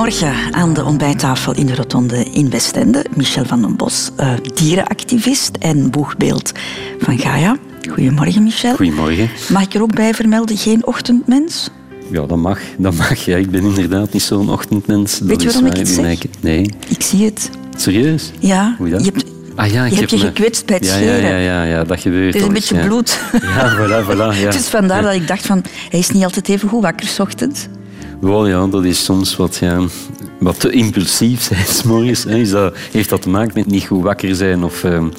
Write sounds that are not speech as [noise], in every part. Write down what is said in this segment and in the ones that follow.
Goedemorgen aan de ontbijttafel in de Rotonde in Westende. Michel van den Bos, uh, dierenactivist en boegbeeld van Gaia. Goedemorgen, Michel. Goedemorgen. Mag ik er ook bij vermelden, geen ochtendmens? Ja, dat mag. Dat mag. Ja, ik ben inderdaad niet zo'n ochtendmens. Weet je waarom ik het zeg? Nee. Ik zie het. Serieus? Ja. Hoe dat? Je hebt, ah, ja, ik je heb hebt je me... gekwetst bij het ja, scheren. Ja, ja, ja, ja, dat gebeurt Het is een beetje bloed. Ja, voilà, voilà. Ja. [laughs] Dus vandaar dat ik dacht van, hij is niet altijd even goed wakker 's ochtends. Wel, ja, dat is soms wat, ja, wat te impulsief zijn [laughs] 's morgens. Hè. Is dat, heeft dat te maken met niet goed wakker zijn of um,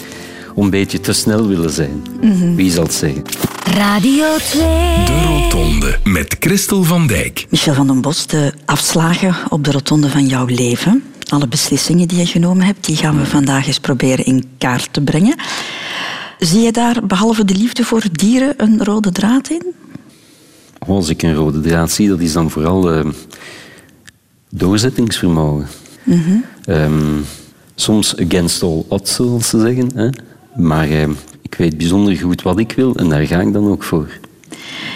een beetje te snel willen zijn? Mhm. Wie zal het zeggen? Radio 2. De Rotonde met Christel van Dijk. Michel van den Bos, de afslagen op de rotonde van jouw leven. Alle beslissingen die je genomen hebt, die gaan we vandaag eens proberen in kaart te brengen. Zie je daar, behalve de liefde voor dieren, een rode draad in? Als ik een rode draad zie, dat is dan vooral uh, doorzettingsvermogen. Mm -hmm. um, soms against all odds, zoals ze zeggen. Hè? Maar uh, ik weet bijzonder goed wat ik wil en daar ga ik dan ook voor.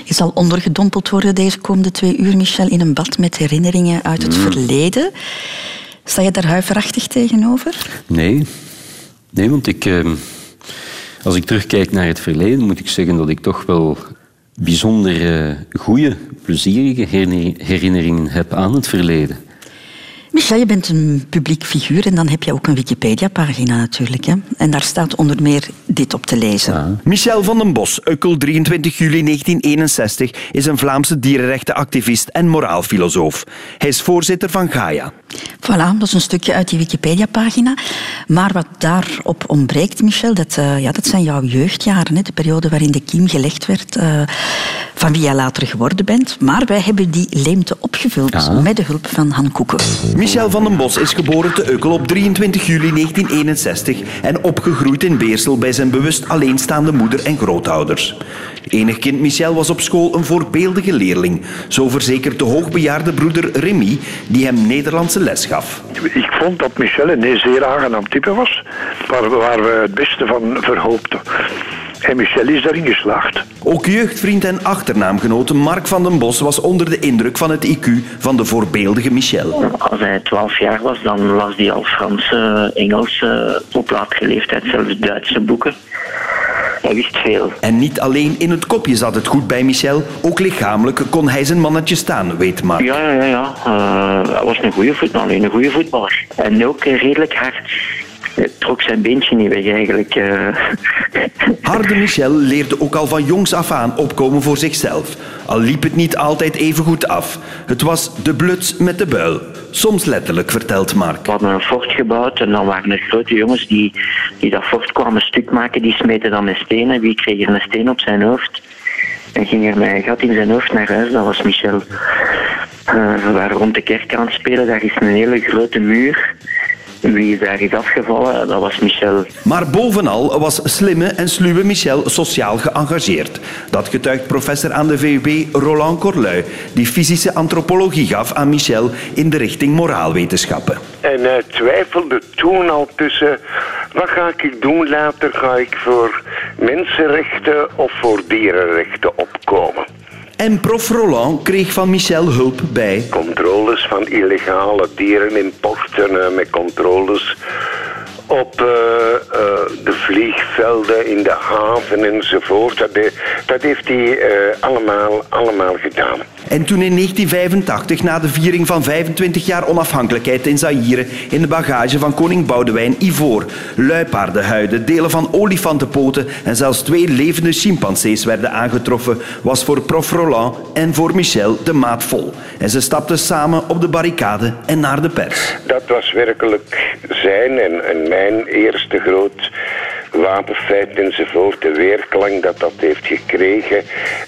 Je zal ondergedompeld worden deze komende twee uur, Michel, in een bad met herinneringen uit het mm. verleden. Sta je daar huiverachtig tegenover? Nee. Nee, want ik, als ik terugkijk naar het verleden, moet ik zeggen dat ik toch wel bijzonder goede, plezierige herinneringen heb aan het verleden. Michel, je bent een publiek figuur en dan heb je ook een Wikipedia-pagina natuurlijk. Hè? En daar staat onder meer dit op te lezen. Ja. Michel van den Bos, Ukkel 23 juli 1961, is een Vlaamse dierenrechtenactivist en moraalfilosoof. Hij is voorzitter van Gaia. Voilà, dat is een stukje uit die Wikipedia-pagina. Maar wat daarop ontbreekt, Michel, dat, uh, ja, dat zijn jouw jeugdjaren. Hè? De periode waarin de kiem gelegd werd uh, van wie jij later geworden bent. Maar wij hebben die leemte opgevuld Ja. met de hulp van Han Koeken. Michel van den Bos is geboren te Ukkel op 23 juli 1961 en opgegroeid in Beersel bij zijn bewust alleenstaande moeder en grootouders. Enig kind Michel was op school een voorbeeldige leerling. Zo verzekert de hoogbejaarde broeder Remy, die hem Nederlandse les gaf. Ik vond dat Michel een zeer aangenaam type was, waar, we het beste van verhoopten. En Michel is daarin geslaagd. Ook jeugdvriend en achternaamgenoot Mark van den Bos was onder de indruk van het IQ van de voorbeeldige Michel. Als hij 12 jaar was, dan las hij al Franse, Engelse, op latere leeftijd zelfs Duitse boeken. Hij wist veel. En niet alleen in het kopje zat het goed bij Michel, ook lichamelijk kon hij zijn mannetje staan, weet Mark. Ja, ja, ja. Uh, hij was een goede voetballer, een goede voetballer. En ook redelijk hard. Hij trok zijn beentje niet weg eigenlijk. Uh. [laughs] Harde Michel leerde ook al van jongs af aan opkomen voor zichzelf. Al liep het niet altijd even goed af. Het was de bluts met de buil. Soms letterlijk, vertelt Mark. We hadden een fort gebouwd en dan waren er grote jongens die, die dat fort kwamen stuk maken. Die smeten dan met stenen. Wie kreeg er een steen op zijn hoofd? En ging er met een gat in zijn hoofd naar huis. Dat was Michel. Uh, we waren rond de kerk aan het spelen. Daar is een hele grote muur. Wie daar is afgevallen, dat was Michel. Maar bovenal was slimme en sluwe Michel sociaal geëngageerd. Dat getuigt professor aan de VUB Roland Corlui, die fysische antropologie gaf aan Michel in de richting moraalwetenschappen. En hij twijfelde toen al tussen, wat ga ik doen later? Ga ik voor mensenrechten of voor dierenrechten opkomen? En prof. Roland kreeg van Michel hulp bij controles van illegale dierenimporten, met controles op uh, uh, de vliegvelden, in de haven enzovoort. Dat, de, dat heeft hij allemaal, allemaal gedaan. En toen in 1985, na de viering van 25 jaar onafhankelijkheid in Zaire, in de bagage van koning Boudewijn ivoor, luipaardenhuiden, delen van olifantenpoten en zelfs twee levende chimpansees werden aangetroffen, was voor prof Roland en voor Michel de maat vol. En ze stapten samen op de barricade en naar de pers. Dat was werkelijk zijn en, en mijn eerste groot wapenfeit enzovoort, de weerklank dat dat heeft gekregen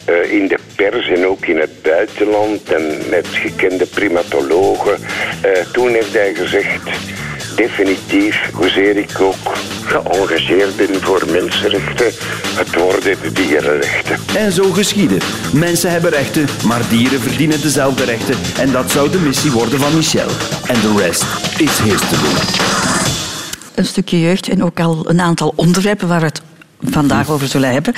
uh, in de pers en ook in het buitenland en met gekende primatologen. Uh, toen heeft hij gezegd, definitief, hoezeer ik ook geëngageerd ben voor mensenrechten, het worden de dierenrechten. En zo geschiedde. Mensen hebben rechten, maar dieren verdienen dezelfde rechten. En dat zou de missie worden van Michel. En de rest is history een stukje jeugd en ook al een aantal onderwerpen waar we het vandaag over zullen hebben.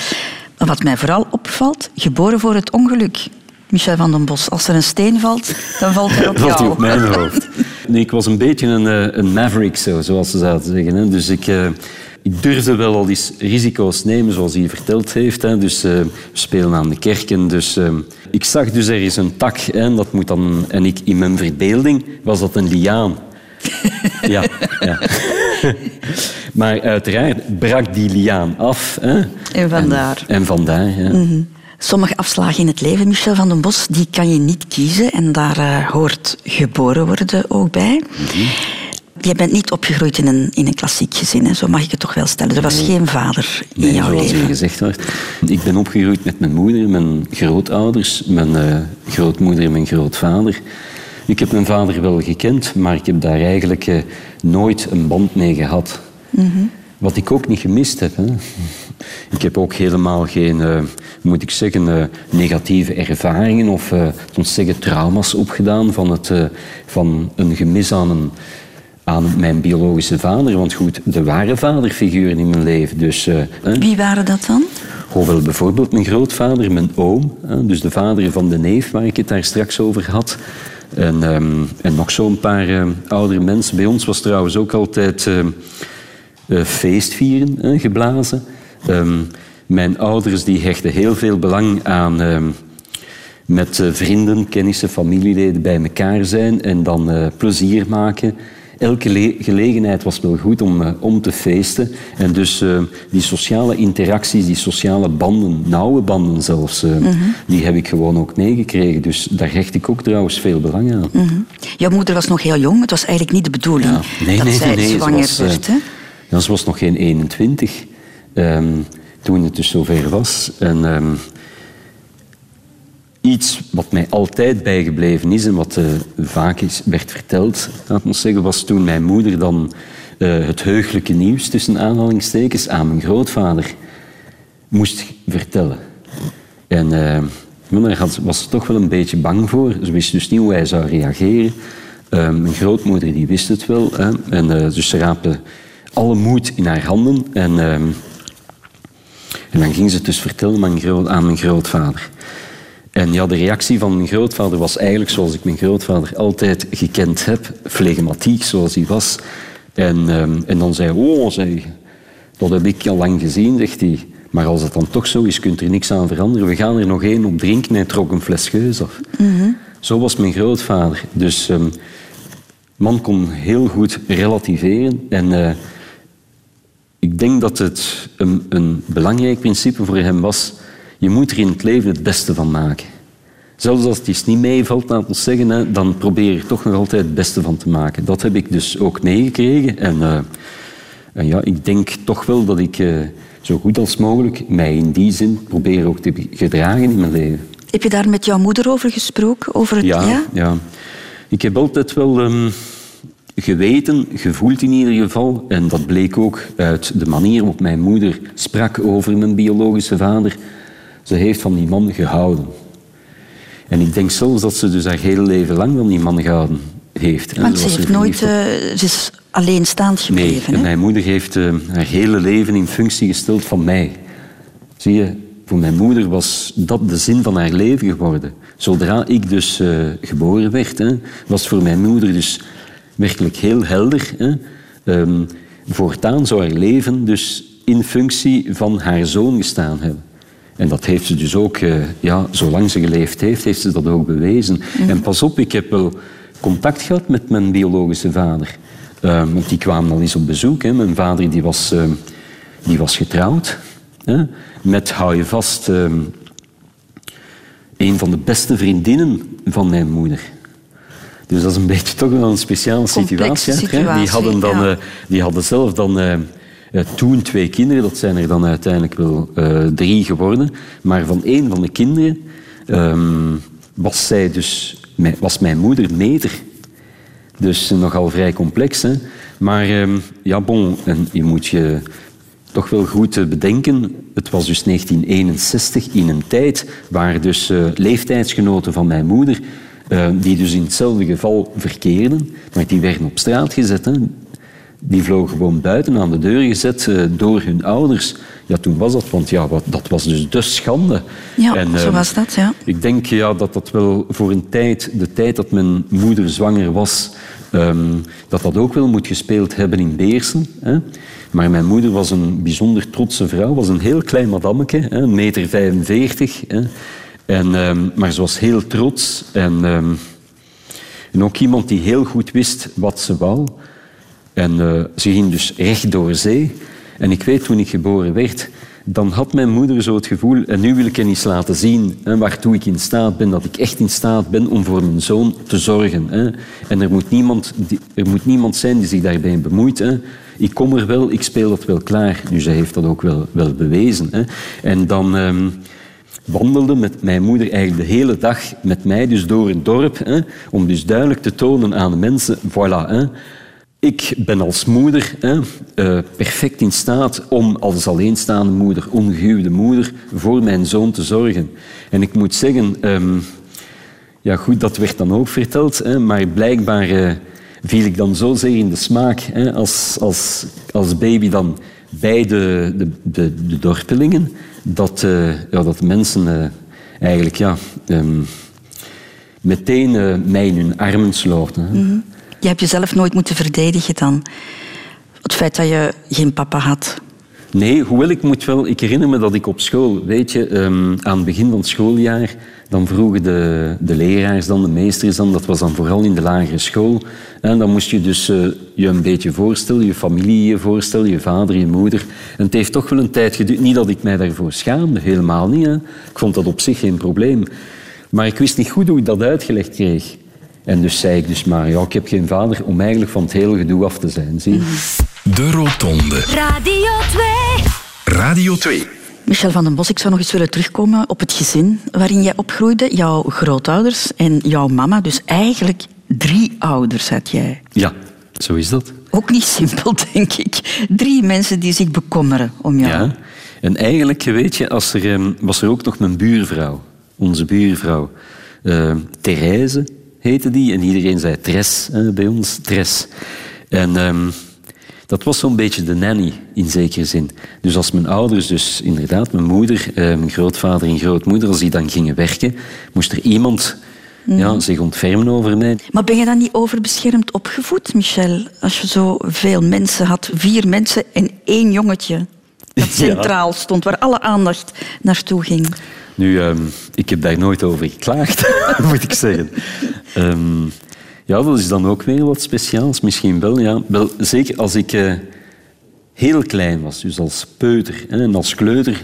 Maar wat mij vooral opvalt, geboren voor het ongeluk. Michel van den Bos. Als er een steen valt, dan valt hij op [laughs] valt hij jou. op mijn hoofd. Nee, ik was een beetje een, eh, een maverick, zo, zoals ze zouden zeggen. Hè. Dus ik, eh, ik durfde wel al eens risico's nemen, zoals hij verteld heeft. Hè. Dus we spelen aan de kerken. Dus, ik zag dus er is een tak. Hè, en dat moet dan, en ik, in mijn verbeelding was dat een liaan. Ja, ja. [laughs] maar uiteraard brak die liaan af. Hè. En vandaar. En, en vandaar, ja. Sommige afslagen in het leven, Michel van den Bos, die kan je niet kiezen. En daar eh, hoort geboren worden ook bij. Je bent niet opgegroeid in een, in een klassiek gezin, hè? zo mag ik het toch wel stellen. Er was geen vader in Nee, jouw zoals leven. u gezegd werd. Ik ben opgegroeid met mijn moeder, mijn grootouders, mijn eh, grootmoeder en mijn grootvader. Ik heb mijn vader wel gekend, maar ik heb daar eigenlijk eh, nooit een band mee gehad. Wat ik ook niet gemist heb. Hè. Ik heb ook helemaal geen, eh, moet ik zeggen, eh, negatieve ervaringen of ons zeggen, trauma's opgedaan van, het, van een gemis aan, een, aan mijn biologische vader. Want goed, er waren vaderfiguren in mijn leven. Dus. Wie waren dat dan? Gewoon wel bijvoorbeeld mijn grootvader, mijn oom, dus de vader van de neef waar ik het daar straks over had. En, ehm, en nog zo'n paar eh, oudere mensen. Bij ons was trouwens ook altijd eh, eh, feestvieren geblazen. Ehm, mijn ouders die hechten heel veel belang aan ehm, met eh, vrienden, kennissen, familieleden bij elkaar zijn en dan eh, plezier maken. Elke le- gelegenheid was wel goed om, eh, om te feesten. En dus eh, die sociale interacties, die sociale banden, nauwe banden zelfs, eh, die heb ik gewoon ook meegekregen. Dus daar hecht ik ook trouwens veel belang aan. Jouw moeder was nog heel jong. Het was eigenlijk niet de bedoeling Ja. Nee, dat nee, zij nee, zwanger was, werd. Hè? ja, ze was nog geen 21 ehm, toen het dus zover was. En ehm, iets wat mij altijd bijgebleven is en wat eh, vaak is, werd verteld, laat ons zeggen, was toen mijn moeder dan eh, het heugelijke nieuws tussen aanhalingstekens aan mijn grootvader moest vertellen. En eh, ja, daar was ze toch wel een beetje bang voor. Ze wist dus niet hoe hij zou reageren. Eh, mijn grootmoeder die wist het wel. Hè. En, eh, dus ze raapte alle moed in haar handen. En, en dan ging ze het dus vertellen mijn, groot- aan mijn grootvader. En ja, de reactie van mijn grootvader was eigenlijk zoals ik mijn grootvader altijd gekend heb. Flegmatiek, zoals hij was. En, ehm, en dan zei hij, oh, zei, dat heb ik al lang gezien, zegt hij. Maar als het dan toch zo is, kunt er niks aan veranderen. We gaan er nog één op drinken. Hij trok een fles geus af. Zo was mijn grootvader. Dus ehm man kon heel goed relativeren. En eh, ik denk dat het een, een belangrijk principe voor hem was. Je moet er in het leven het beste van maken. Zelfs als het iets niet meevalt, laat ons zeggen, dan probeer je er toch nog altijd het beste van te maken. Dat heb ik dus ook meegekregen. En, eh, en ja, ik denk toch wel dat ik eh, zo goed als mogelijk mij in die zin probeer ook te gedragen in mijn leven. Heb je daar met jouw moeder over gesproken? Over het, Ja, ja? ik heb altijd wel ehm, geweten, gevoeld in ieder geval, en dat bleek ook uit de manier waarop mijn moeder sprak over mijn biologische vader. Ze heeft van die man gehouden. En ik denk zelfs dat ze dus haar hele leven lang van die man gehouden heeft. hè. Want ze heeft nooit... op. eh, ze is alleenstaand Nee, gebleven. en hè? mijn moeder heeft eh, haar hele leven in functie gesteld van mij. Zie je, voor mijn moeder was dat de zin van haar leven geworden. Zodra ik dus eh, geboren werd, hè, was voor mijn moeder dus werkelijk heel helder. Hè. Ehm, voortaan zou haar leven dus in functie van haar zoon gestaan hebben. En dat heeft ze dus ook, eh, ja, zolang ze geleefd heeft, heeft ze dat ook bewezen. En pas op, ik heb wel contact gehad met mijn biologische vader. Ehm, want die kwamen al eens op bezoek. Hè. Mijn vader die was, ehm, die was getrouwd. Hè, met, hou je vast, ehm, een van de beste vriendinnen van mijn moeder. Dus dat is een [laughs] beetje toch wel een speciale Complexe situatie. hè. Die, hadden dan, ja. eh, die hadden zelf dan toen twee kinderen. Dat zijn er dan uiteindelijk wel eh, drie geworden. Maar van één van de kinderen ehm, was, zij dus, was mijn moeder meter. Dus nogal vrij complex. Hè? Maar ehm, ja, bon, en je moet je toch wel goed eh, bedenken. Het was dus 1961 in een tijd waar dus eh, leeftijdsgenoten van mijn moeder, eh, die dus in hetzelfde geval verkeerden, maar die werden op straat gezet. Hè? Die vlogen gewoon buiten aan de deur gezet eh, door hun ouders. Ja, toen was dat, want ja, wat, dat was dus de schande. Ja, En, zo ehm, was dat, ja. Ik denk ja, dat dat wel voor een tijd, de tijd dat mijn moeder zwanger was, ehm, dat dat ook wel moet gespeeld hebben in Beersen. Hè. Maar mijn moeder was een bijzonder trotse vrouw, was een heel klein madammeke, hè, meter 45. Hè. En, ehm, maar ze was heel trots en, en ook iemand die heel goed wist wat ze wou. En eh, ze ging dus recht door zee. En ik weet, toen ik geboren werd, dan had mijn moeder zo het gevoel, en nu wil ik hen eens laten zien hè, waartoe ik in staat ben, dat ik echt in staat ben om voor mijn zoon te zorgen. Hè. En er moet, niemand, er moet niemand zijn die zich daarbij bemoeit. Hè. Ik kom er wel, ik speel dat wel klaar. Nu, zij heeft dat ook wel, wel bewezen. En dan... ehm, wandelde met mijn moeder eigenlijk de hele dag met mij dus door het dorp, hè, om dus duidelijk te tonen aan de mensen, voilà, hè, ik ben als moeder hè, eh, perfect in staat om als alleenstaande moeder, ongehuwde moeder, voor mijn zoon te zorgen. En ik moet zeggen, ehm, ja goed, dat werd dan ook verteld, hè, maar blijkbaar eh, viel ik dan zozeer in de smaak hè, als, als, als baby dan bij de, de, de, de dorpelingen, dat, eh, ja, dat mensen eh, eigenlijk ja, ehm, meteen mij in hun armen sloten. hè. Je hebt jezelf nooit moeten verdedigen dan. Het feit dat je geen papa had. Nee, hoewel ik moet wel... Ik herinner me dat ik op school, weet je, ehm, aan het begin van het schooljaar, dan vroegen de, de leraars dan, de meesters dan, dat was dan vooral in de lagere school, en dan moest je dus eh, je een beetje voorstellen, je familie je voorstellen, je vader, je moeder. En het heeft toch wel een tijd geduurd. Niet dat ik mij daarvoor schaamde, helemaal niet. Hè. Ik vond dat op zich geen probleem. Maar ik wist niet goed hoe ik dat uitgelegd kreeg. En dus zei ik dus maar, ja, ik heb geen vader om eigenlijk van het hele gedoe af te zijn. Zie je? De Rotonde. Radio 2. Radio 2. Michel van den Bos, ik zou nog eens willen terugkomen op het gezin waarin jij opgroeide. Jouw grootouders en jouw mama. Dus eigenlijk drie ouders had jij. Ja, zo is dat. Ook niet simpel, [laughs] denk ik. Drie mensen die zich bekommeren om jou. Ja. En eigenlijk, weet je, als er, ehm, was er ook nog mijn buurvrouw. Onze buurvrouw. eh Therese heette die. En iedereen zei Tres eh, bij ons. Tres. En ehm, dat was zo'n beetje de nanny, in zekere zin. Dus als mijn ouders, dus inderdaad, mijn moeder, eh, mijn grootvader en grootmoeder, als die dan gingen werken, moest er iemand ja, zich ontfermen over mij. Maar ben je dan niet overbeschermd opgevoed, Michel? Als je zo veel mensen had, vier mensen en één jongetje dat [laughs] Ja. centraal stond, waar alle aandacht naartoe ging. Nu, ehm, ik heb daar nooit over geklaagd, [laughs] moet ik zeggen. Ehm, ja, dat is dan ook weer wat speciaals. Misschien wel, ja. Wel, zeker als ik eh, heel klein was, dus als peuter en als kleuter,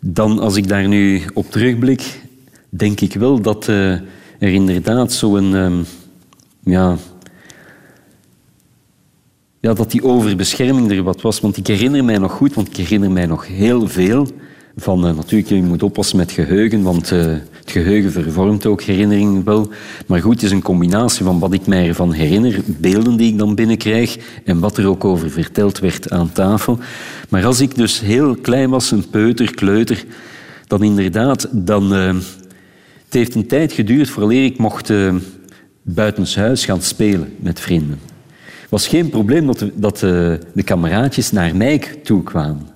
dan als ik daar nu op terugblik, denk ik wel dat eh, er inderdaad zo'n... ehm, ja, ja, dat die overbescherming er wat was. Want ik herinner mij nog goed, want ik herinner mij nog heel veel van... eh, natuurlijk, je moet oppassen met geheugen, want eh, het geheugen vervormt ook herinneringen wel. Maar goed, het is een combinatie van wat ik mij ervan herinner, beelden die ik dan binnenkrijg en wat er ook over verteld werd aan tafel. Maar als ik dus heel klein was, een peuter, kleuter, dan inderdaad, dan... eh, het heeft een tijd geduurd voordat ik mocht buitenshuis gaan spelen met vrienden. Het was geen probleem dat, de, dat de kameraadjes naar mij toe kwamen.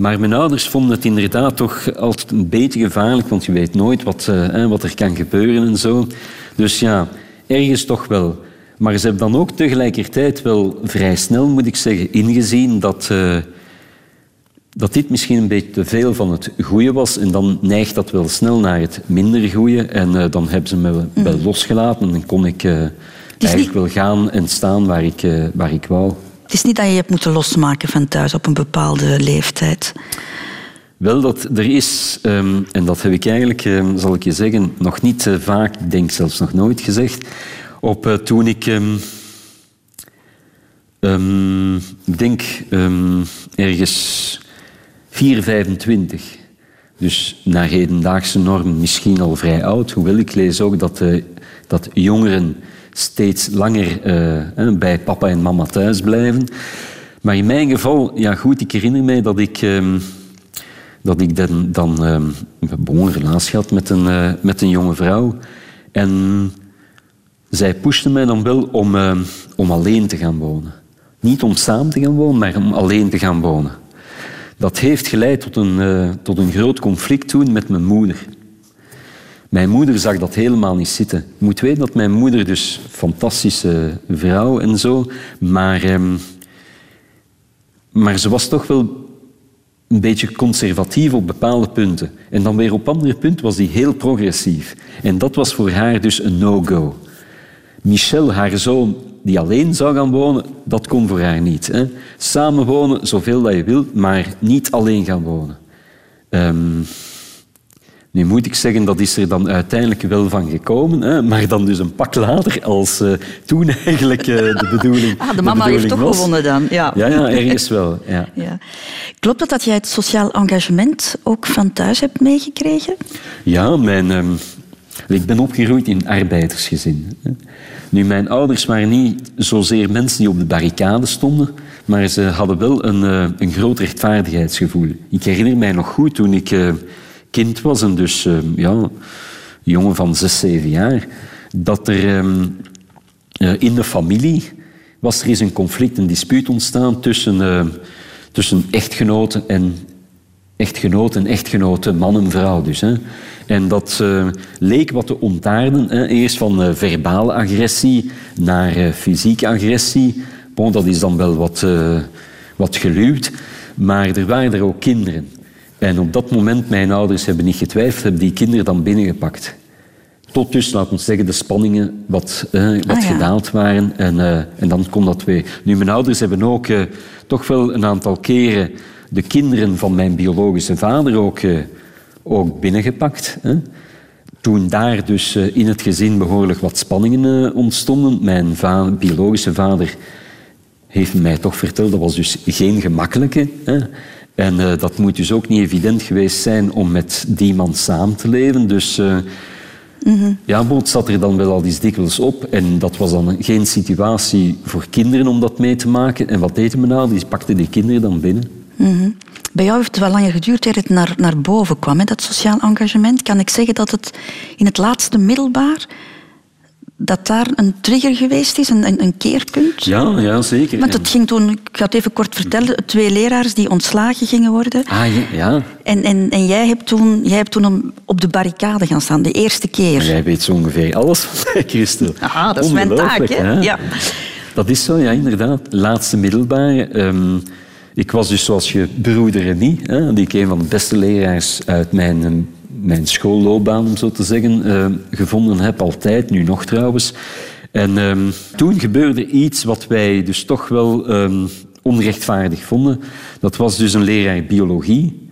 Maar mijn ouders vonden het inderdaad toch altijd een beetje gevaarlijk, want je weet nooit wat, eh, wat er kan gebeuren en zo. Dus ja, ergens toch wel. Maar ze hebben dan ook tegelijkertijd wel vrij snel, moet ik zeggen, ingezien dat, eh, dat dit misschien een beetje te veel van het goede was. En dan neigt dat wel snel naar het minder goede. En eh, dan hebben ze me wel, wel losgelaten en dan kon ik eigenlijk wel gaan en staan waar ik, waar ik wou. Het is niet dat je hebt moeten losmaken van thuis op een bepaalde leeftijd. Wel, dat er is, ehm, en dat heb ik eigenlijk, ehm, zal ik je zeggen, nog niet eh, vaak, ik denk zelfs nog nooit gezegd, op eh, toen ik, ik denk ergens 4, 25, dus naar hedendaagse normen misschien al vrij oud, hoewel ik lees ook dat, eh, dat jongeren steeds langer eh, bij papa en mama thuis blijven. Maar in mijn geval, ja goed, ik herinner mij dat ik... ehm, dat ik dan, dan bon, een relatie had met een, eh, met een jonge vrouw. En zij pushte mij dan wel om, ehm, om alleen te gaan wonen. Niet om samen te gaan wonen, maar om alleen te gaan wonen. Dat heeft geleid tot een, eh, tot een groot conflict toen met mijn moeder. Mijn moeder zag dat helemaal niet zitten. Je moet weten dat mijn moeder dus fantastische vrouw en zo, maar, ehm, maar ze was toch wel een beetje conservatief op bepaalde punten. En dan weer op andere punten was die heel progressief. En dat was voor haar dus een no-go. Michel, haar zoon, die alleen zou gaan wonen, dat kon voor haar niet. Hè. Samen wonen, zoveel dat je wilt, maar niet alleen gaan wonen. Ehm, nu moet ik zeggen, dat is er dan uiteindelijk wel van gekomen, hè, maar dan dus een pak later als uh, toen [laughs] eigenlijk uh, de bedoeling Ah, de mama de heeft toch was. gewonnen dan. Ja. Ja, ja, [laughs] ergens wel. Ja. Ja. Klopt het dat jij het sociaal engagement ook van thuis hebt meegekregen? Ja, mijn, ehm, ik ben opgegroeid in een arbeidersgezin. hè. Nu, mijn ouders waren niet zozeer mensen die op de barricade stonden, maar ze hadden wel een, eh, een groot rechtvaardigheidsgevoel. Ik herinner mij nog goed toen ik eh, kind was en dus eh, ja, jongen van zes, zeven jaar, dat er ehm, eh, in de familie was er eens een conflict, een dispuut ontstaan tussen, eh, tussen echtgenoten en echtgenoten en echtgenoten, man en vrouw dus. Hè. En dat leek wat te ontaarden. Hè. Eerst van eh, verbale agressie naar eh, fysieke agressie. Bon, dat is dan wel wat, wat geluwd. Maar er waren er ook kinderen. En op dat moment, mijn ouders hebben niet getwijfeld, hebben die kinderen dan binnengepakt. Tot dus, laten we zeggen, de spanningen wat, eh, wat Ah, ja. gedaald waren. En, eh, en dan kon dat weer. Nu, mijn ouders hebben ook eh, toch wel een aantal keren de kinderen van mijn biologische vader ook, eh, ook binnengepakt. Hè. Toen daar dus in het gezin behoorlijk wat spanningen eh, ontstonden. Mijn biologische vader heeft mij toch verteld, dat was dus geen gemakkelijke. Hè. En eh, dat moet dus ook niet evident geweest zijn om met die man samen te leven. Dus eh, ja, Boot zat er dan wel al eens dikwijls op. En dat was dan geen situatie voor kinderen om dat mee te maken. En wat deden mijn ouders? Die pakten die kinderen dan binnen. Bij jou heeft het wel langer geduurd eer het naar, naar boven kwam, hè, dat sociaal engagement. Kan ik zeggen dat het in het laatste middelbaar, dat daar een trigger geweest is, een, een, keerpunt? Ja, ja zeker. Want En- het ging toen, ik ga het even kort vertellen, twee leraars die ontslagen gingen worden. Ah, ja. ja. En, en, en jij hebt toen, jij hebt toen op de barricade gaan staan, de eerste keer. Jij weet zo ongeveer alles [laughs] van mij, Christel. Aha, dat is mijn taak, hè? Ja. Dat is zo, ja, inderdaad. Laatste middelbare. Ehm, ik was dus zoals je broeder hè, die ik een van de beste leraars uit mijn, ehm, mijn schoolloopbaan, om zo te zeggen, ehm, gevonden heb. Altijd, nu nog trouwens. En ehm, toen gebeurde iets wat wij dus toch wel ehm, onrechtvaardig vonden. Dat was dus een leraar biologie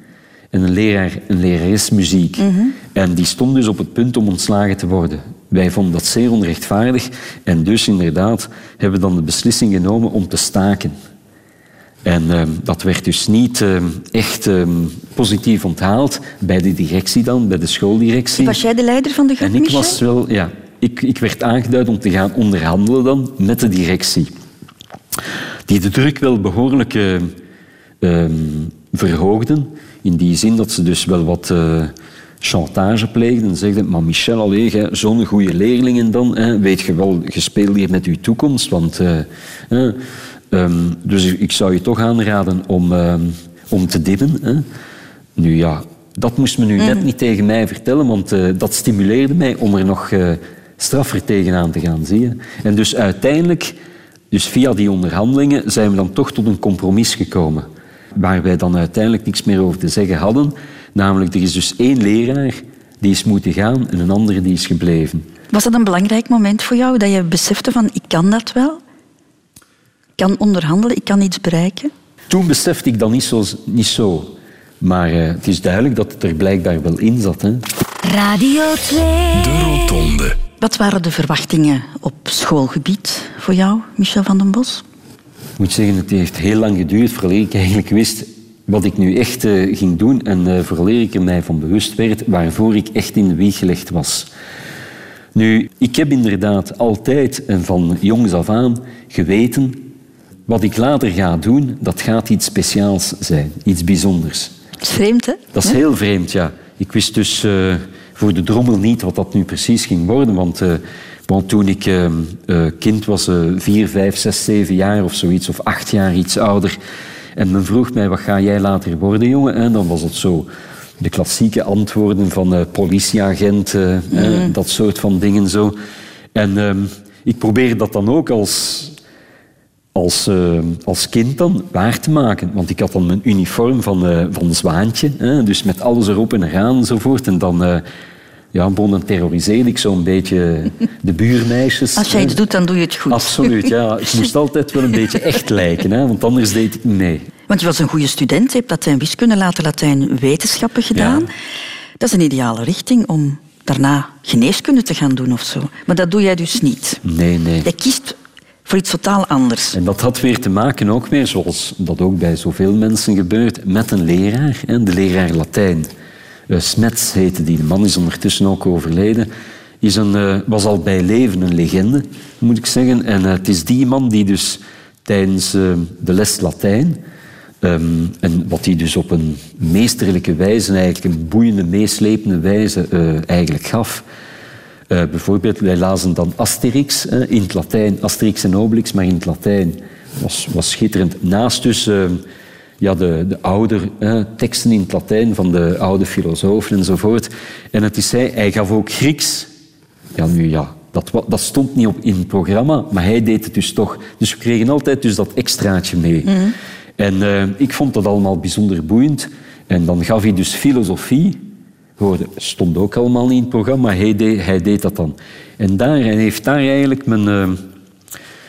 en een leraar, een lerares muziek. En die stond dus op het punt om ontslagen te worden. Wij vonden dat zeer onrechtvaardig en dus inderdaad hebben we dan de beslissing genomen om te staken. En ehm, dat werd dus niet ehm, echt ehm, positief onthaald bij de directie dan, bij de schooldirectie. Was jij de leider van de groep, En ik Michel? was wel, ja, ik, ik werd aangeduid om te gaan onderhandelen dan met de directie. Die de druk wel behoorlijk verhoogden. In die zin dat ze dus wel wat eh, chantage pleegden. En zeiden, maar Michel, allee, zo'n goede leerlingen dan, hè, weet je wel, je speelt hier met je toekomst. Want, eh, hè, ehm, dus ik zou je toch aanraden om, ehm, om te dimmen. Hè. Nu ja, dat moest men nu net niet tegen mij vertellen, want eh, dat stimuleerde mij om er nog eh, straffer tegenaan te gaan, zie je. En dus uiteindelijk, dus via die onderhandelingen, zijn we dan toch tot een compromis gekomen. Waar wij dan uiteindelijk niks meer over te zeggen hadden. Namelijk, er is dus één leraar die is moeten gaan en een andere die is gebleven. Was dat een belangrijk moment voor jou, dat je besefte van, ik kan dat wel? Ik kan onderhandelen, ik kan iets bereiken? Toen besefte ik dat niet zo. Niet zo. Maar eh, het is duidelijk dat het er blijkbaar wel in zat. Hè. Radio 2. De Rotonde. Wat waren de verwachtingen op schoolgebied voor jou, Michel van den Bos? Ik moet zeggen, het heeft heel lang geduurd voordat ik eigenlijk wist wat ik nu echt eh, ging doen en uh, voordat ik er mij van bewust werd waarvoor ik echt in de wieg gelegd was. Nu, ik heb inderdaad altijd en van jongs af aan geweten wat ik later ga doen, dat gaat iets speciaals zijn, iets bijzonders. Dat is vreemd, hè? Dat is heel vreemd, ja. Ik wist dus uh, voor de drommel niet wat dat nu precies ging worden, want, uh, want toen ik uh, kind was, vier, vijf, zes, zeven jaar of zoiets, of acht jaar iets ouder, En men vroeg mij, wat ga jij later worden, jongen? En dan was het zo de klassieke antwoorden van eh, politieagent, eh, eh, dat soort van dingen zo. En ehm, ik probeer dat dan ook als, als, eh, als kind dan waar te maken. Want ik had dan mijn uniform van, eh van Zwaantje, hè, dus met alles erop en eraan enzovoort. En dan, eh ja, bon, dan terroriseerde ik zo'n beetje de buurmeisjes. Als jij iets doet, dan doe je het goed. Absoluut, ja. Het moest altijd wel een beetje echt lijken, hè, want anders deed ik niet mee. Want je was een goede student, je hebt Latijn wiskunde, later Latijn wetenschappen gedaan. Ja. Dat is een ideale richting om daarna geneeskunde te gaan doen of zo. Maar dat doe jij dus niet. Nee, nee. Jij kiest voor iets totaal anders. En dat had weer te maken ook weer, zoals dat ook bij zoveel mensen gebeurt, met een leraar, de leraar Latijn. Eh, Smets heette die, de man is ondertussen ook overleden. Is een, eh, was al bij leven een legende, moet ik zeggen. En eh, het is die man die dus tijdens de les Latijn, ehm, en wat hij dus op een meesterlijke wijze, eigenlijk een boeiende, meeslepende wijze eigenlijk gaf, eh, bijvoorbeeld, wij lazen dan Asterix eh, in het Latijn, Asterix en Obelix, maar in het Latijn was, was schitterend. Naast dus eh, ja, de, de oude eh, teksten in het Latijn van de oude filosofen enzovoort. En het is hij, hij gaf ook Grieks. Ja, nu ja, dat, dat stond niet op in het programma, maar hij deed het dus toch. Dus we kregen altijd dus dat extraatje mee. En eh, ik vond dat allemaal bijzonder boeiend. En dan gaf hij dus filosofie. Hoorde, stond ook allemaal niet in het programma, maar hij deed, hij deed dat dan. En daar, hij heeft daar eigenlijk mijn, eh,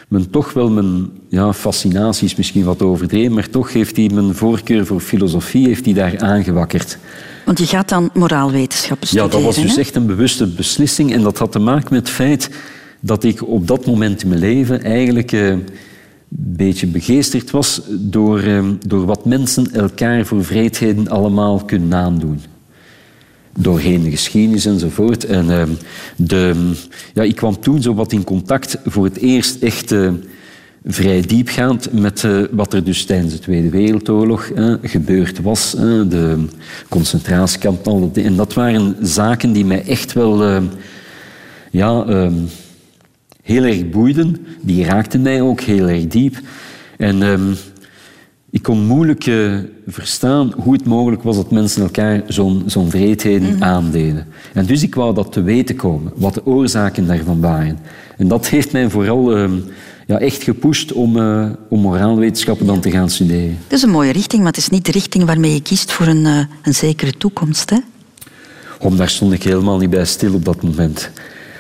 mijn toch wel mijn ja, fascinatie is misschien wat overdreven, maar toch heeft hij mijn voorkeur voor filosofie heeft hij daar aangewakkerd. Want je gaat dan moraalwetenschappen Ja, studeren. dat was dus hè? echt een bewuste beslissing. En dat had te maken met het feit dat ik op dat moment in mijn leven eigenlijk eh, een beetje begeesterd was door, eh, door wat mensen elkaar voor vreedheden allemaal kunnen aandoen. Doorheen de geschiedenis enzovoort. En eh, de, ja, ik kwam toen zo wat in contact voor het eerst echt eh, vrij diepgaand met eh, wat er dus tijdens de Tweede Wereldoorlog gebeurd was. de concentratiekamp en dat. En dat waren zaken die mij echt wel eh, ja, eh, heel erg boeiden. Die raakten mij ook heel erg diep. En ehm, ik kon moeilijk eh, verstaan hoe het mogelijk was dat mensen elkaar zo'n zo'n vreedheden aandeden. En dus ik wou dat te weten komen, wat de oorzaken daarvan waren. En dat heeft mij vooral ehm, ja, echt gepusht om, eh, om moraalwetenschappen dan te gaan studeren. Dat is een mooie richting, maar het is niet de richting waarmee je kiest voor een, eh, een zekere toekomst. Hè? Om, daar stond ik helemaal niet bij stil op dat moment.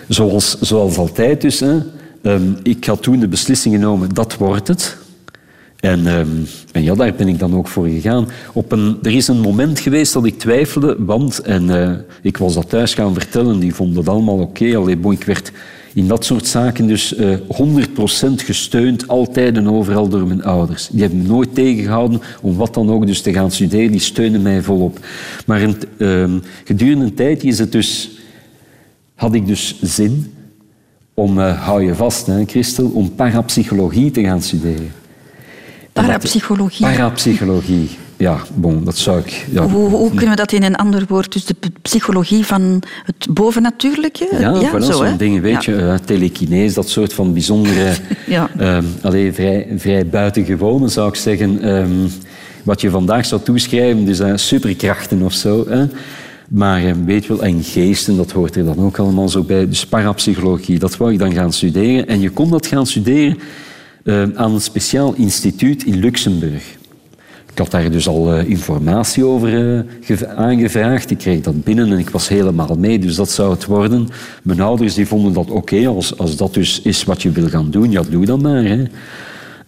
Zoals, zoals altijd dus. Hè. Ehm, ik had toen de beslissing genomen, dat wordt het. En, ehm, en ja, daar ben ik dan ook voor gegaan. Op een, er is een moment geweest dat ik twijfelde, want... En eh, ik was dat thuis gaan vertellen, die vonden dat allemaal oké. Bon, ik werd in dat soort zaken dus eh 100% gesteund, altijd en overal door mijn ouders. Die hebben me nooit tegengehouden om wat dan ook dus te gaan studeren. Die steunen mij volop. Maar ehm, gedurende een tijd is het dus, had ik dus zin om, eh, hou je vast Christel, om parapsychologie te gaan studeren. Parapsychologie. Parapsychologie. Ja, bon, dat zou ik... Ja, Hoe, hoe kunnen we dat in een ander woord, dus de psychologie van het bovennatuurlijke? Ja, voilà, zo, zo'n dingen, weet Ja. je, eh, telekinese, dat soort van bijzondere, [laughs] Ja. ehm, allee, vrij, vrij buitengewone zou ik zeggen, ehm, wat je vandaag zou toeschrijven, dus eh, superkrachten of zo. Hè. Maar eh, weet je wel, en geesten, dat hoort er dan ook allemaal zo bij. Dus parapsychologie, dat wou ik dan gaan studeren. En je kon dat gaan studeren eh, aan een speciaal instituut in Luxemburg. Ik had daar dus al eh, informatie over eh, gev- aangevraagd. Ik kreeg dat binnen en ik was helemaal mee, dus dat zou het worden. Mijn ouders die vonden dat oké, als, als dat dus is wat je wil gaan doen, ja, doe dan maar. Hè.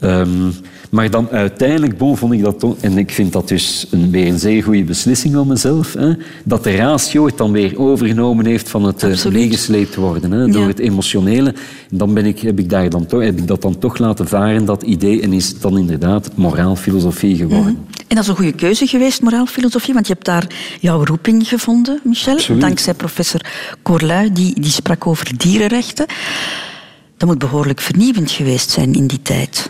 Ehm, maar dan uiteindelijk bon, vond ik dat toch, en ik vind dat dus een, weer een zeer goede beslissing van mezelf, hè, dat de ratio het dan weer overgenomen heeft van het eh, Absoluut. meegesleept worden hè, door Ja. het emotionele. En dan ben ik, heb, ik daar dan toch, heb ik dat dan toch laten varen, dat idee, en is het dan inderdaad moraalfilosofie geworden. En dat is een goede keuze geweest, moraalfilosofie, want je hebt daar jouw roeping gevonden, Michel. Absoluut. Dankzij professor Corlui, die, die sprak over dierenrechten. Dat moet behoorlijk vernieuwend geweest zijn in die tijd.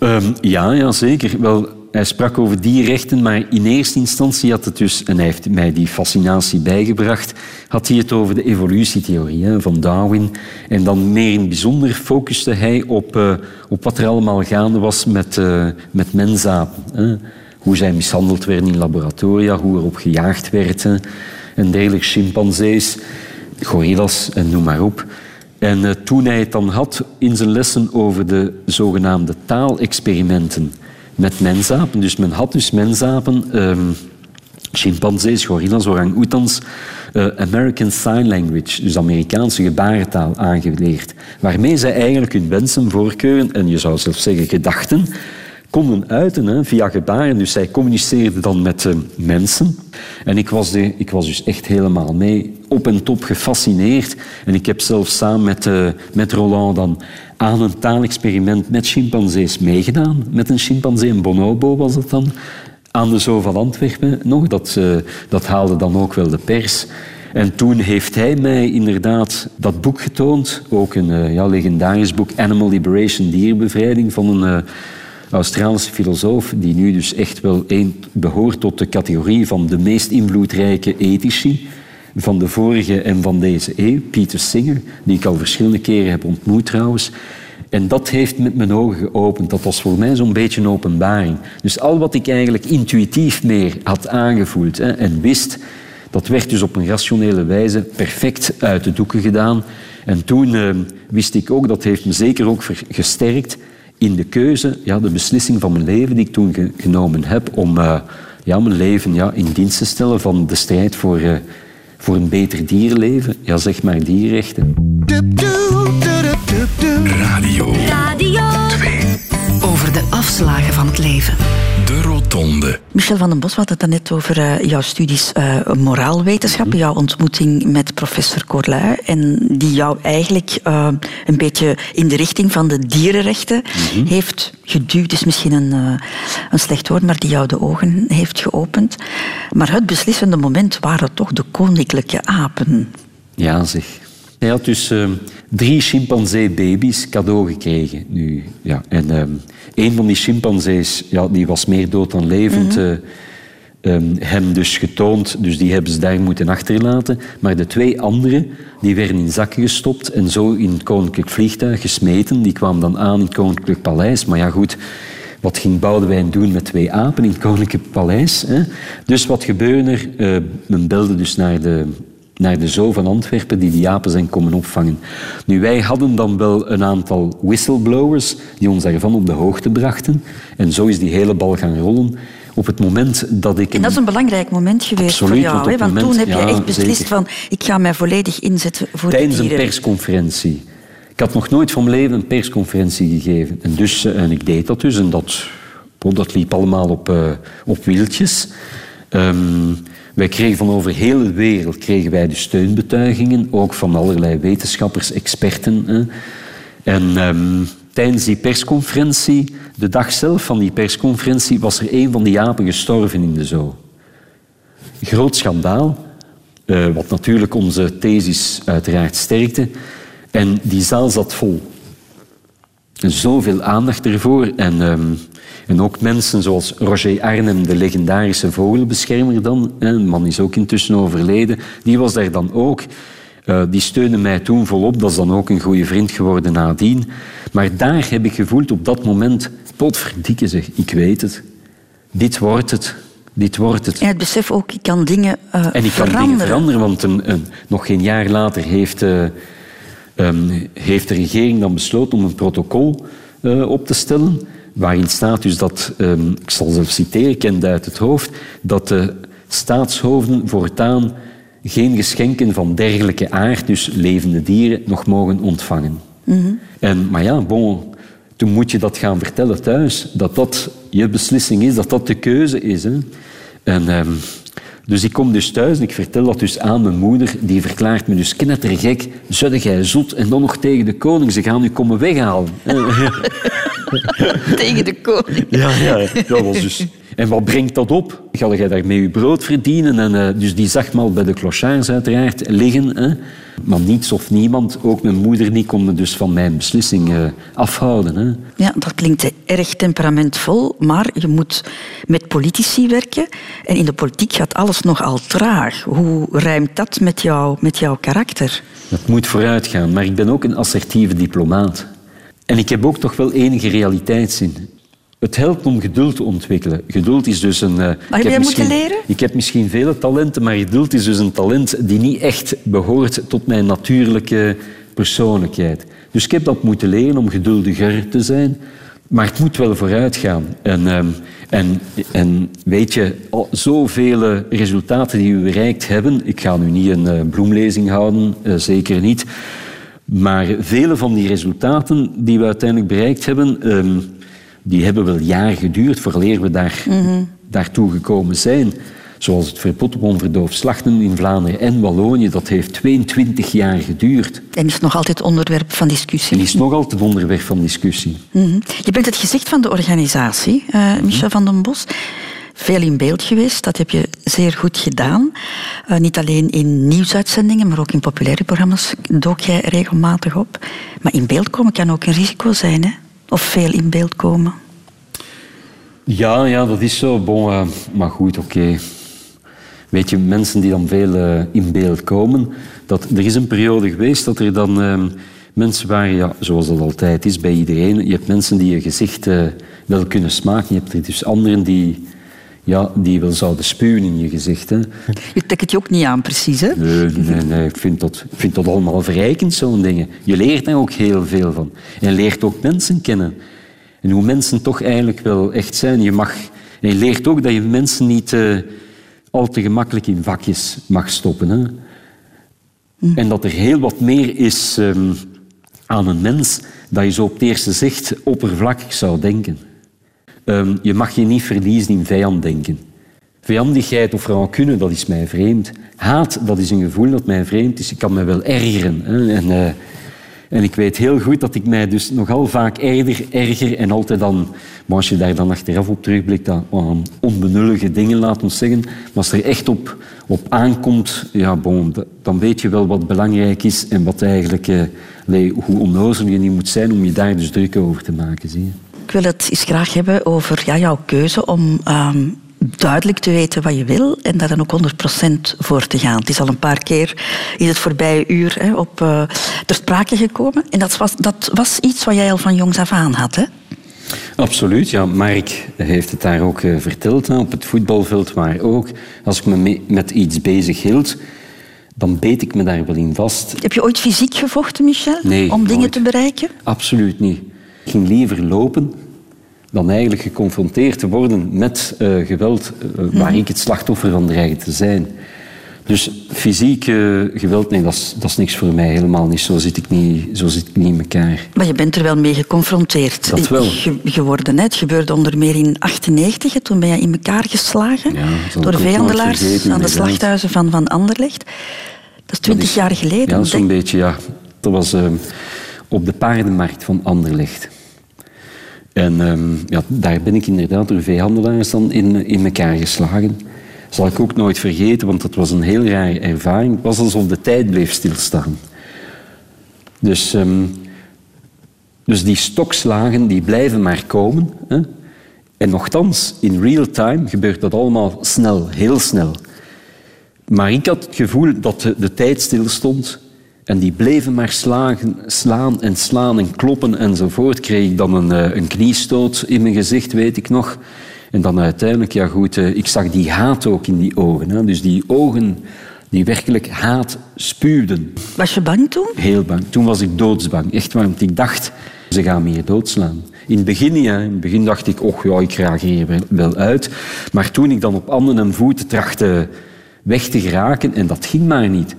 Ehm, ja, ja, zeker. Wel, hij sprak over die rechten, maar in eerste instantie had het dus, en hij heeft mij die fascinatie bijgebracht, had hij het over de evolutietheorie van Darwin. En dan meer in het bijzonder focuste hij op, eh, op wat er allemaal gaande was met, uh, met mensapen. Hè. Hoe zij mishandeld werden in laboratoria, hoe erop gejaagd werd. Hè. En dergelijke chimpansees, gorillas en noem maar op. En uh, toen hij het dan had in zijn lessen over de zogenaamde taalexperimenten met mensapen. Dus men had dus mensapen, um, chimpansees, gorillas, orang-oetans, uh, American Sign Language, dus Amerikaanse gebarentaal, aangeleerd. Waarmee zij eigenlijk hun wensen, voorkeuren en je zou zelfs zeggen gedachten konden uiten hè, via gebaren. Dus zij communiceerden dan met uh, mensen. En ik was, de, ik was dus echt helemaal mee, op en top gefascineerd. En ik heb zelfs samen met, uh, met Roland dan aan een taalexperiment met chimpansees meegedaan. Met een chimpansee, een bonobo was het dan, aan de Zoo van Antwerpen nog. Dat, uh, dat haalde dan ook wel de pers. En toen heeft hij mij inderdaad dat boek getoond. Ook een uh, ja, legendarisch boek, Animal Liberation, dierbevrijding, van een... Australische filosoof, die nu dus echt wel een, behoort tot de categorie van de meest invloedrijke ethici van de vorige en van deze eeuw, Peter Singer, die ik al verschillende keren heb ontmoet trouwens. En dat heeft met mijn ogen geopend. Dat was voor mij zo'n beetje een openbaring. Dus al wat ik eigenlijk intuïtief meer had aangevoeld en wist, dat werd dus op een rationele wijze perfect uit de doeken gedaan. En toen uh, wist ik ook, dat heeft me zeker ook gesterkt, in de keuze, ja, de beslissing van mijn leven die ik toen ge genomen heb om uh, ja, mijn leven ja, in dienst te stellen van de strijd voor, uh, voor een beter dierenleven. Ja, zeg maar dierrechten. Radio. Radio 2. Over de afslagen van het leven. De Rotonde. Michel van den Bos had het net over uh, jouw studies uh, moraalwetenschappen, jouw ontmoeting met professor Corlui en die jou eigenlijk uh, een beetje in de richting van de dierenrechten mm -hmm. heeft geduwd, is misschien een, een slecht woord, maar die jou de ogen heeft geopend. Maar het beslissende moment waren toch de koninklijke apen. Ja, zeg. Hij had dus uh, drie chimpansee-baby's cadeau gekregen. Nu, ja, en uh, een van die chimpansees ja, die was meer dood dan levend. Mm -hmm. uh, um, hem dus getoond, dus die hebben ze daar moeten achterlaten. Maar de twee andere die werden in zakken gestopt en zo in het koninklijk vliegtuig gesmeten. Die kwamen dan aan in het koninklijk paleis. Maar ja, goed, wat ging Boudewijn doen met twee apen in het koninklijk paleis? Hè? Dus wat gebeurde er? Uh, men belde dus naar de naar de Zoo van Antwerpen die die apen zijn komen opvangen. Nu, wij hadden dan wel een aantal whistleblowers die ons daarvan op de hoogte brachten. En zo is die hele bal gaan rollen. Op het moment dat ik... En dat is een belangrijk moment geweest Absoluut, voor jou. Want, hè? want moment, toen heb je ja, echt beslist zeker. van... ik ga mij volledig inzetten voor Tijdens de een persconferentie. Ik had nog nooit van mijn leven een persconferentie gegeven. En, dus, uh, en ik deed dat dus. En dat, oh, dat liep allemaal op, uh, op wieltjes. Um, wij kregen van over heel de wereld kregen wij de steunbetuigingen, ook van allerlei wetenschappers, experten. En um, tijdens die persconferentie, de dag zelf van die persconferentie, was er een van die apen gestorven in de zoo. Groot schandaal, uh, wat natuurlijk onze thesis uiteraard sterkte. En die zaal zat vol. Zoveel aandacht ervoor. En... Um, en ook mensen zoals Roger Arnhem, de legendarische vogelbeschermer dan, een man is ook intussen overleden, die was daar dan ook. Uh, die steunde mij toen volop, dat is dan ook een goede vriend geworden nadien. Maar daar heb ik gevoeld op dat moment, potverdikke zeg, ik weet het. Dit wordt het. Dit wordt het. En het besef ook, ik kan dingen uh, En ik kan veranderen. dingen veranderen, want een, een, nog geen jaar later heeft, uh, um, heeft de regering dan besloten om een protocol op te stellen waarin staat dus dat, um, ik zal zelf citeren, ik ken uit het hoofd, dat de staatshoofden voortaan geen geschenken van dergelijke aard, dus levende dieren, nog mogen ontvangen. Mhm. Mm -hmm. en, maar ja, bon, toen moet je dat gaan vertellen thuis, dat dat je beslissing is, dat dat de keuze is. Hè. En, um, dus ik kom dus thuis en ik vertel dat dus aan mijn moeder. Die verklaart me dus knettergek. Zudde jij zoet? En dan nog tegen de koning. Ze gaan u komen weghalen. [laughs] [laughs] tegen de koning. Ja, ja, dat was dus... En wat brengt dat op? Ga jij daarmee je brood verdienen? En, eh, dus die zag al bij de clochards uiteraard liggen. Hè? Maar niets of niemand, ook mijn moeder niet, kon me dus van mijn beslissing eh, afhouden. Hè? Ja, dat klinkt erg temperamentvol, maar je moet met politici werken. En in de politiek gaat alles nogal traag. Hoe rijmt dat met, jou, met jouw karakter? Dat moet vooruit gaan, maar ik ben ook een assertieve diplomaat. En ik heb ook toch wel enige realiteitszin. Het helpt om geduld te ontwikkelen. Geduld is dus een... eh, ik heb jij moeten leren? Ik heb misschien vele talenten, maar geduld is dus een talent die niet echt behoort tot mijn natuurlijke persoonlijkheid. Dus ik heb dat moeten leren om geduldiger te zijn. Maar het moet wel vooruit gaan. En, ehm, en, en weet je, zoveel resultaten die we bereikt hebben... Ik ga nu niet een eh, bloemlezing houden, eh, zeker niet. Maar vele van die resultaten die we uiteindelijk bereikt hebben... ehm, die hebben wel jaren geduurd vooraleer we daar, daartoe gekomen zijn. Zoals het verbod op onverdoofd slachten in Vlaanderen en Wallonië. Dat heeft 22 jaar geduurd. En is nog altijd onderwerp van discussie. En is nog altijd onderwerp van discussie. Mhm. Je bent het gezicht van de organisatie, eh, Michel van den Bos. Veel in beeld geweest, dat heb je zeer goed gedaan. Eh, niet alleen in nieuwsuitzendingen, maar ook in populaire programma's dook jij regelmatig op. Maar in beeld komen kan ook een risico zijn, hè? Of veel in beeld komen. Ja, ja, dat is zo. Bon, eh, maar goed, oké. Weet je, mensen die dan veel eh, in beeld komen... Dat, er is een periode geweest dat er dan eh, mensen waren... Ja, zoals dat altijd is bij iedereen. Je hebt mensen die je gezicht wel kunnen smaken. Je hebt er dus anderen die, ja, die wel zouden spuwen in je gezicht. Hè. Je trekt het je ook niet aan, precies, hè? Nee, nee, nee. Ik vind dat, ik vind dat allemaal verrijkend, zo'n dingen. Je leert daar ook heel veel van. En je leert ook mensen kennen. En hoe mensen toch eigenlijk wel echt zijn. Je, mag, en je leert ook dat je mensen niet eh, al te gemakkelijk in vakjes mag stoppen. Hè. En dat er heel wat meer is ehm, aan een mens dat je zo op het eerste zicht oppervlakkig zou denken. Ehm, je mag je niet verliezen in vijanddenken. Vijandigheid of rancune, dat is mij vreemd. Haat, dat is een gevoel dat mij vreemd is. Ik kan me wel ergeren. En, eh, en ik weet heel goed dat ik mij dus nogal vaak erger, erger en altijd dan... Maar als je daar dan achteraf op terugblikt, dan aan onbenullige dingen, laat ons zeggen. Maar als er echt op, op aankomt, ja, dan weet je wel wat belangrijk is en wat eigenlijk... Eh, hoe onnozel je niet moet zijn om je daar dus druk over te maken, zie je. Ik wil het eens graag hebben over ja, jouw keuze om ehm, duidelijk te weten wat je wil en daar dan ook 100% voor te gaan. Het is al een paar keer in het voorbije uur hè, op, eh, ter sprake gekomen. En dat was, dat was iets wat jij al van jongs af aan had, hè? Absoluut, ja. Mark heeft het daar ook eh, verteld, hè, op het voetbalveld, maar ook als ik me met iets bezig hield, dan beet ik me daar wel in vast. Heb je ooit fysiek gevochten, Michel? Nee, om dingen te bereiken? Absoluut niet. Ik ging liever lopen dan eigenlijk geconfronteerd te worden met eh, geweld eh, waar ik het slachtoffer van dreig te zijn. Dus fysiek eh, geweld, nee, dat is, dat is niks voor mij. Helemaal niet. Zo zit ik niet, zo zit ik niet in elkaar. Maar je bent er wel mee geconfronteerd Dat wel. ge- geworden. Hè? Het gebeurde onder meer in 98. hè. Toen ben je in elkaar geslagen Ja, door vijandelaars vergeten, aan de slachthuizen van, van Anderlecht. Dat is twintig jaar geleden. Ja, zo'n beetje, ja. Dat was eh, op de paardenmarkt van Anderlecht. En ehm, ja, daar ben ik inderdaad door veehandelaars dan in, in elkaar geslagen. Zal ik ook nooit vergeten, want dat was een heel rare ervaring. Het was alsof de tijd bleef stilstaan. Dus, ehm, dus die stokslagen die blijven maar komen. Hè? En nochtans, in real time gebeurt dat allemaal snel, heel snel. Maar ik had het gevoel dat de, de tijd stilstond. En die bleven maar slagen, slaan en slaan en kloppen enzovoort. Kreeg ik dan een, eh, een kniestoot in mijn gezicht, weet ik nog. En dan uiteindelijk, ja goed, eh, ik zag die haat ook in die ogen. Hè. Dus die ogen die werkelijk haat spuwden. Was je bang toen? Heel bang. Toen was ik doodsbang. Echt, want ik dacht, ze gaan me hier doodslaan. In het begin, ja, in het begin dacht ik, och ja, ik wel, wel uit. Maar toen ik dan op handen en voeten trachtte weg te geraken, en dat ging maar niet.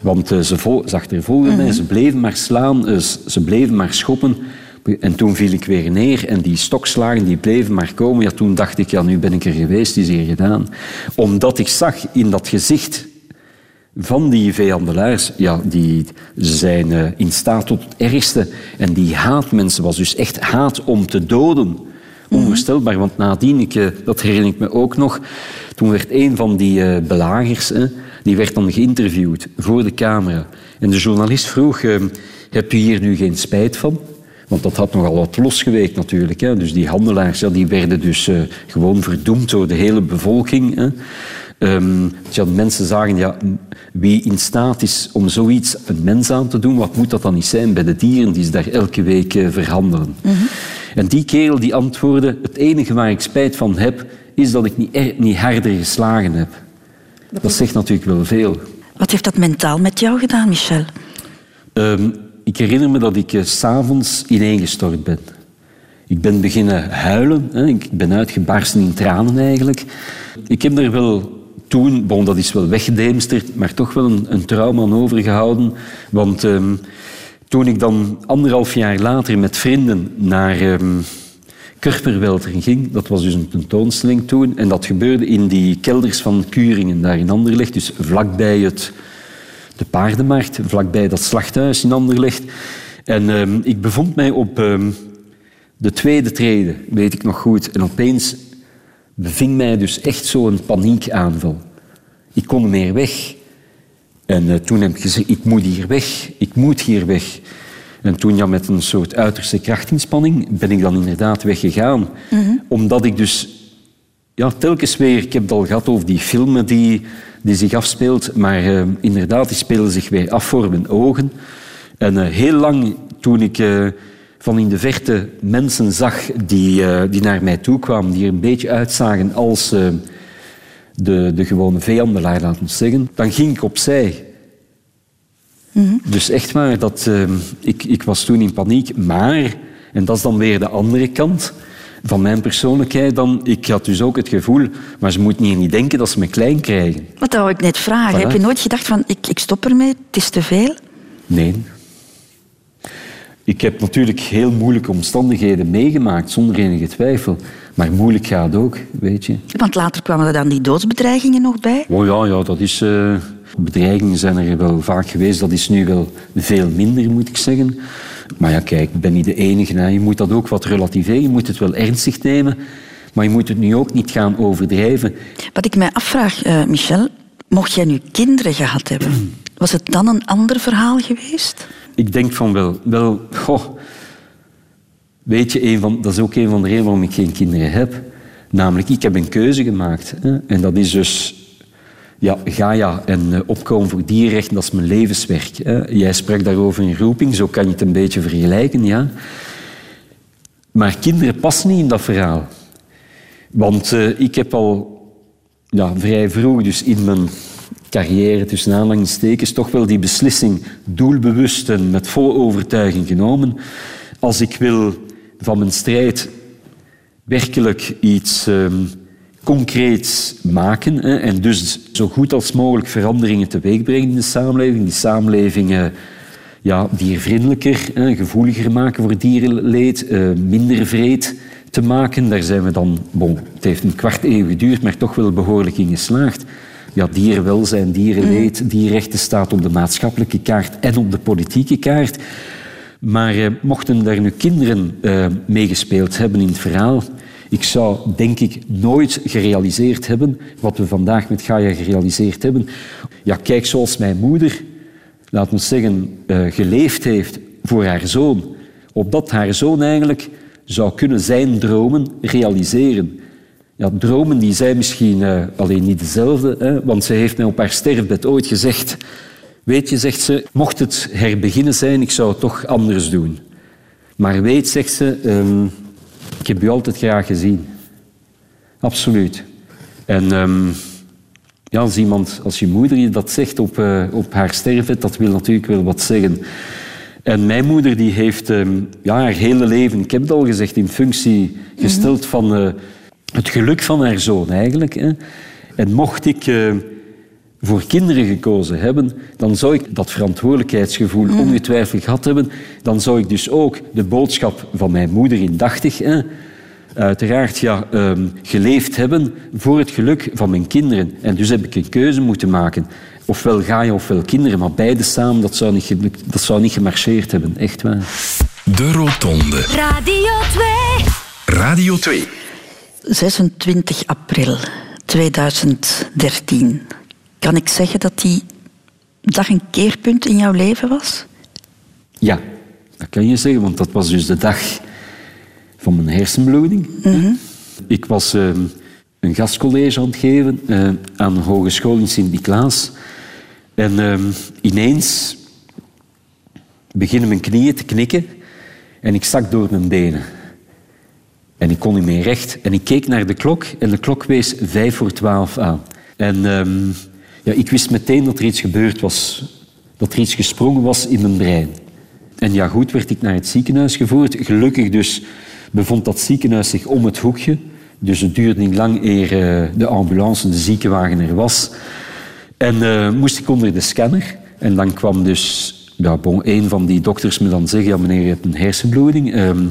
Want eh, ze, vol, ze achtervolgden mij, ze bleven maar slaan, eh, ze- bleven maar schoppen. En toen viel ik weer neer en die stokslagen die bleven maar komen. Ja, toen dacht ik, ja, nu ben ik er geweest, het is hier gedaan. Omdat ik zag in dat gezicht van die vijandelaars, ja, die zijn eh, in staat tot het ergste. En die haat mensen was dus echt haat om te doden. Onvoorstelbaar, want nadien, ik, dat herinner ik me ook nog, toen werd een van die belagers, hè, die werd dan geïnterviewd voor de camera. En de journalist vroeg, eh, heb je hier nu geen spijt van? Want dat had nogal wat losgeweekt natuurlijk. Hè. Dus die handelaars ja, die werden dus eh, gewoon verdoemd door de hele bevolking. Hè. Ehm, ja, mensen zagen, ja, wie in staat is om zoiets een mens aan te doen, wat moet dat dan niet zijn bij de dieren die ze daar elke week eh, verhandelen? En die kerel die antwoordde, het enige waar ik spijt van heb, is dat ik niet, niet harder geslagen heb. Dat zegt natuurlijk wel veel. Wat heeft dat mentaal met jou gedaan, Michel? Ehm, ik herinner me dat ik s s'avonds ineengestort ben. Ik ben beginnen huilen. Hè. Ik ben uitgebarsten in tranen eigenlijk. Ik heb er wel toen, bon, dat is wel weggedemsterd, maar toch wel een, een trauma aan overgehouden. Want ehm, toen ik dan anderhalf jaar later met vrienden naar ehm Kurperwelter ging, dat was dus een tentoonstelling toen, en dat gebeurde in die kelders van Kuringen, daar in Anderlecht, dus vlakbij het, de paardenmarkt, vlakbij dat slachthuis in Anderlecht. En ehm, ik bevond mij op ehm, de tweede trede, weet ik nog goed. En opeens beving mij dus echt zo'n paniekaanval. Ik kon meer weg. En eh, toen heb ik gezegd, ik moet hier weg, ik moet hier weg. En toen ja, met een soort uiterste krachtinspanning ben ik dan inderdaad weggegaan. Omdat ik dus ja, telkens weer, ik heb het al gehad over die filmen die, die zich afspeelt, maar eh, inderdaad, die spelen zich weer af voor mijn ogen. En eh, heel lang, toen ik eh, van in de verte mensen zag die, die naar mij toe kwamen, die er een beetje uitzagen als de, de gewone vijandelaar, laten we zeggen, dan ging ik opzij. Dus echt waar, dat, eh, ik, ik was toen in paniek. Maar, en dat is dan weer de andere kant van mijn persoonlijkheid, dan, ik had dus ook het gevoel, maar ze moeten hier niet denken dat ze me klein krijgen. Wat wou ik net vragen. Voilà. Heb je nooit gedacht van, ik, ik stop ermee, het is te veel? Nee. Ik heb natuurlijk heel moeilijke omstandigheden meegemaakt, zonder enige twijfel. Maar moeilijk gaat ook, weet je. Want later kwamen er dan die doodsbedreigingen nog bij. Oh ja, ja dat is... eh, bedreigingen zijn er wel vaak geweest. Dat is nu wel veel minder, moet ik zeggen. Maar ja, kijk, ik ben niet de enige. Hè. Je moet dat ook wat relativeren. Je moet het wel ernstig nemen. Maar je moet het nu ook niet gaan overdrijven. Wat ik mij afvraag, eh, Michel, mocht jij nu kinderen gehad hebben, [clears throat] was het dan een ander verhaal geweest? Ik denk van wel. Wel, goh. Weet je, een van, dat is ook een van de redenen waarom ik geen kinderen heb. Namelijk, ik heb een keuze gemaakt. Hè. En dat is dus... Ja, Gaia en eh, opkomen voor dierenrechten, dat is mijn levenswerk. Hè. Jij sprak daarover in roeping, zo kan je het een beetje vergelijken, ja. Maar kinderen passen niet in dat verhaal. Want eh, ik heb al ja, vrij vroeg, dus in mijn carrière tussen aanhalingstekens, toch wel die beslissing doelbewust en met volle overtuiging genomen. Als ik wil van mijn strijd werkelijk iets ehm, concreets maken hè, en dus zo goed als mogelijk veranderingen teweeg brengen in de samenleving, die samenleving eh, ja, diervriendelijker, hè, gevoeliger maken voor dierenleed, eh, minder vreed te maken. Daar zijn we dan, bon, het heeft een kwart eeuw geduurd, maar toch wel behoorlijk in geslaagd. Ja, dierenwelzijn, dierenleed, dierrechten staat op de maatschappelijke kaart en op de politieke kaart. Maar eh, mochten daar nu kinderen eh, meegespeeld hebben in het verhaal, ik zou denk ik nooit gerealiseerd hebben wat we vandaag met Gaia gerealiseerd hebben. Ja, kijk zoals mijn moeder, laten we zeggen, eh, geleefd heeft voor haar zoon, opdat haar zoon eigenlijk zou kunnen zijn dromen realiseren. Ja, dromen die zijn misschien eh, alleen niet dezelfde, hè, want ze heeft mij op haar sterfbed ooit gezegd Weet je, zegt ze, mocht het herbeginnen zijn, ik zou het toch anders doen. Maar weet, zegt ze, ehm, ik heb u altijd graag gezien. Absoluut. En ehm, ja, als iemand, als je moeder je dat zegt op, eh, op haar sterfbed, dat wil natuurlijk wel wat zeggen. En mijn moeder die heeft ehm, ja, haar hele leven, ik heb het al gezegd, in functie gesteld van eh, het geluk van haar zoon eigenlijk. Hè. En mocht ik eh, voor kinderen gekozen hebben, dan zou ik dat verantwoordelijkheidsgevoel ongetwijfeld gehad hebben. Dan zou ik dus ook de boodschap van mijn moeder indachtig, hè, uiteraard ja, ehm, geleefd hebben voor het geluk van mijn kinderen. En dus heb ik een keuze moeten maken. Ofwel ga je ofwel kinderen, maar beide samen, dat zou niet, gelukt, dat zou niet gemarcheerd hebben. Echt waar. De Rotonde. Radio 2. Radio 2. 26 april 2013. Kan ik zeggen dat die dag een keerpunt in jouw leven was? Ja, dat kan je zeggen, want dat was dus de dag van mijn hersenbloeding. Ik was eh, een gastcollege aan het geven eh, aan een hogeschool in Sint-Niklaas. En eh, ineens beginnen mijn knieën te knikken en ik zak door mijn benen. En ik kon niet meer recht. En ik keek naar de klok en de klok wees vijf voor twaalf aan. En ehm, ja, ik wist meteen dat er iets gebeurd was. Dat er iets gesprongen was in mijn brein. En ja, goed werd ik naar het ziekenhuis gevoerd. Gelukkig dus bevond dat ziekenhuis zich om het hoekje. Dus het duurde niet lang eer eh, de ambulance, de ziekenwagen er was. En eh, moest ik onder de scanner. En dan kwam dus ja, bon, een van die dokters me dan zeggen... Ja, meneer, je hebt een hersenbloeding. Ehm,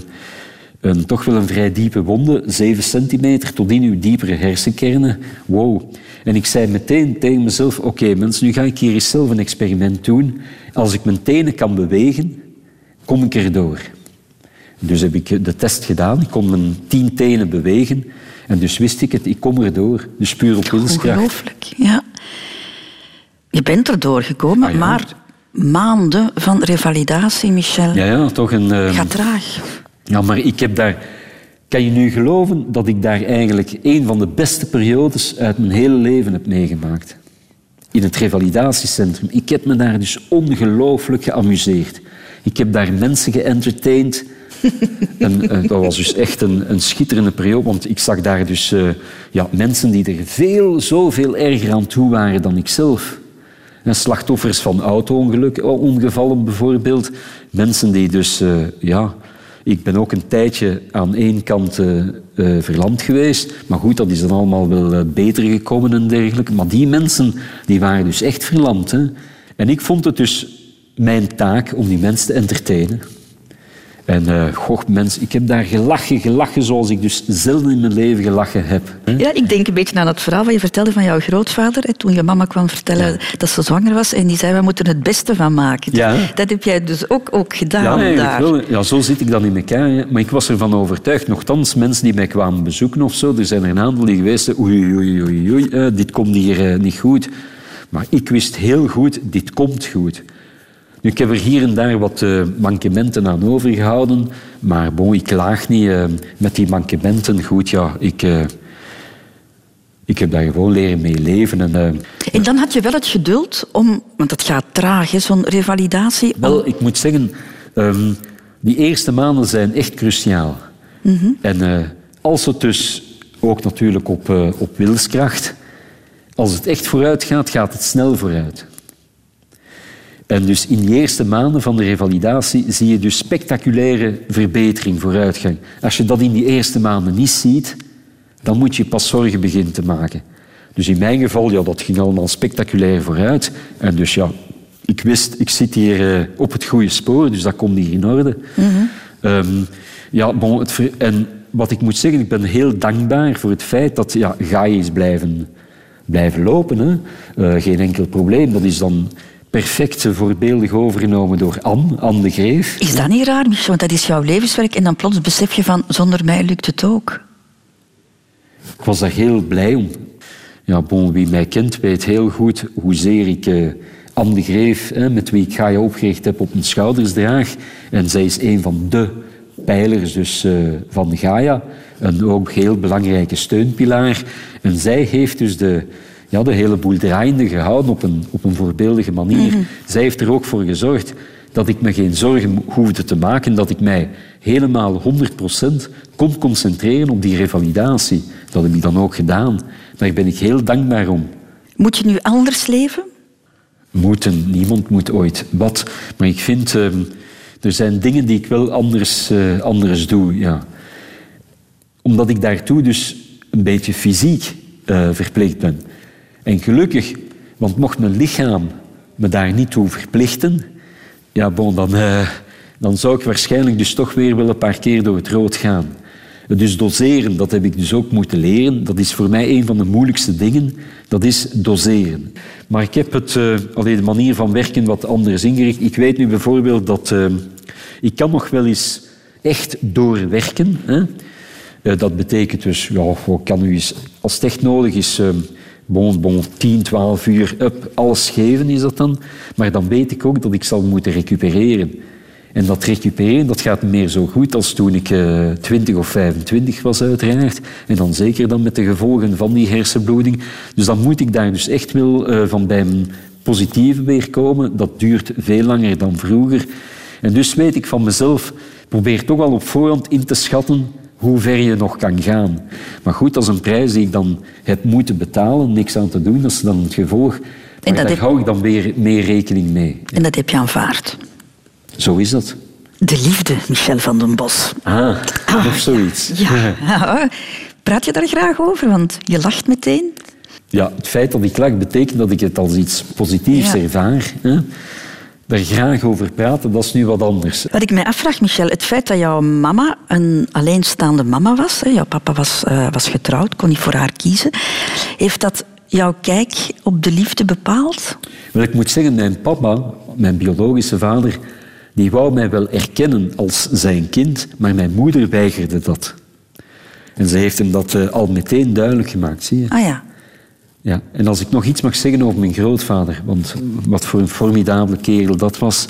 een, toch wel een vrij diepe wonde, 7 centimeter tot in uw diepere hersenkernen. Wow. En ik zei meteen tegen mezelf, oké mensen, nu ga ik hier eens zelf een experiment doen. Als ik mijn tenen kan bewegen, kom ik erdoor. Dus heb ik de test gedaan, ik kon mijn tien tenen bewegen. En dus wist ik het, ik kom erdoor. Dus puur op wilskracht. Ongelooflijk, ja. Je bent erdoor gekomen, Ah, ja. maar maanden van revalidatie, Michel. Ja, ja, toch een... ehm, Gaat traag. Ja, maar ik heb daar... Kan je nu geloven dat ik daar eigenlijk een van de beste periodes uit mijn hele leven heb meegemaakt? In het revalidatiecentrum. Ik heb me daar dus ongelooflijk geamuseerd. Ik heb daar mensen geëntertained. [laughs] en, eh, dat was dus echt een, een schitterende periode, want ik zag daar dus eh, ja, mensen die er veel, zoveel erger aan toe waren dan ik zelf. En slachtoffers van auto-ongevallen ongevallen bijvoorbeeld. Mensen die dus, eh, ja... Ik ben ook een tijdje aan één kant eh, verlamd geweest. Maar goed, dat is dan allemaal wel eh, beter gekomen en dergelijke. Maar die mensen, die waren dus echt verlamd. Hè? En ik vond het dus mijn taak om die mensen te entertainen. En eh goh, mensen, ik heb daar gelachen, gelachen zoals ik dus zelden in mijn leven gelachen heb. hè. Ja, ik denk een beetje aan het verhaal wat je vertelde van jouw grootvader. hè, Toen je mama kwam vertellen dat ze zwanger was. En die zei, we moeten het beste van maken. Ja. Dat heb jij dus ook, ook Ja, gedaan daar. wel. Ja, zo zit ik dan in elkaar. hè. Maar ik was ervan overtuigd, nogthans, mensen die mij kwamen bezoeken of zo, er zijn er een aantal die geweest oei, oei, oei, oei, eh, dit komt hier eh, niet goed. Maar ik wist heel goed, dit komt goed. Nu, ik heb er hier en daar wat eh, mankementen aan overgehouden, maar bon, ik klaag niet eh, met die mankementen. Goed, ja, ik, eh, ik heb daar gewoon leren mee leven. En, En dan had je wel het geduld om, want het gaat traag, zo'n revalidatie. om- Wel, ik moet zeggen, ehm, die eerste maanden zijn echt cruciaal. En eh, als het dus ook natuurlijk op, op wilskracht, als het echt vooruit gaat, gaat het snel vooruit. En dus in die eerste maanden van de revalidatie zie je dus spectaculaire verbetering, vooruitgang. Als je dat in die eerste maanden niet ziet, dan moet je pas zorgen beginnen te maken. Dus in mijn geval, ja, dat ging allemaal spectaculair vooruit. En dus ja, ik wist, ik zit hier eh, op het goede spoor, dus dat komt hier in orde. Ehm, ja, bon, het ver- en wat ik moet zeggen, ik ben heel dankbaar voor het feit dat ja, Gaia is blijven, blijven lopen. Hè. Eh, geen enkel probleem. Dat is dan perfect voorbeeldig overgenomen door Anne, Anne de Greef. Is dat niet raar, Michel? Want dat is jouw levenswerk. En dan plots besef je van, zonder mij lukt het ook. Ik was daar heel blij om. Ja, bon, wie mij kent weet heel goed hoezeer ik eh, Anne de Greef, hè, met wie ik Gaia opgericht heb, op mijn schouders draag. En zij is een van de pijlers dus, eh, van Gaia. Een ook heel belangrijke steunpilaar. En zij heeft dus de, ja, de hele boel draaiende gehouden op een, op een voorbeeldige manier. Zij heeft er ook voor gezorgd dat ik me geen zorgen hoefde te maken, dat ik mij helemaal 100% kon concentreren op die revalidatie. Dat heb ik dan ook gedaan. Daar ben ik heel dankbaar om. Moet je nu anders leven? Moeten, niemand moet ooit wat. Maar ik vind, ehm, er zijn dingen die ik wel anders, eh, anders doe. Ja. Omdat ik daartoe dus een beetje fysiek eh, verplicht ben. En gelukkig, want mocht mijn lichaam me daar niet toe verplichten, ja, bon, dan, eh, dan zou ik waarschijnlijk dus toch weer wel een paar keer door het rood gaan. Dus doseren, dat heb ik dus ook moeten leren. Dat is voor mij een van de moeilijkste dingen. Dat is doseren. Maar ik heb het, allee, de manier van werken wat anders ingericht. Ik weet nu bijvoorbeeld dat eh, ik kan nog wel eens echt doorwerken. Hè? Dat betekent dus, ja, ik kan u eens, als het echt nodig is, bon, bon, 10, 12 uur, up, alles geven is dat dan. Maar dan weet ik ook dat ik zal moeten recupereren. En dat recupereren, dat gaat meer zo goed als toen ik eh, 20 of 25 was uiteraard. En dan zeker dan met de gevolgen van die hersenbloeding. Dus dan moet ik daar dus echt wel eh, van bij mijn positieve weer komen. Dat duurt veel langer dan vroeger. En dus weet ik van mezelf, probeer toch al op voorhand in te schatten hoe ver je nog kan gaan. Maar goed, dat is een prijs die ik dan heb moeten betalen, niks aan te doen, dat is dan het gevolg. Maar daar heb- hou ik dan weer meer rekening mee. En dat heb je aanvaard. Zo is dat. De liefde, Michel van den Bos. Ah, of zoiets. Ja. ja. Praat je daar graag over? Want je lacht meteen. Ja, het feit dat ik lach betekent dat ik het als iets positiefs Ja. ervaar. Hè? Daar graag over praten, dat is nu wat anders. Wat ik mij afvraag, Michel, het feit dat jouw mama een alleenstaande mama was, hè, jouw papa was, eh, was getrouwd, kon niet voor haar kiezen, heeft dat jouw kijk op de liefde bepaald? Wel, ik moet zeggen, mijn papa, mijn biologische vader, die wou mij wel erkennen als zijn kind, maar mijn moeder weigerde dat. En ze heeft hem dat eh, al meteen duidelijk gemaakt, zie je. Ah ja. Ja, en als ik nog iets mag zeggen over mijn grootvader, want wat voor een formidabele kerel dat was.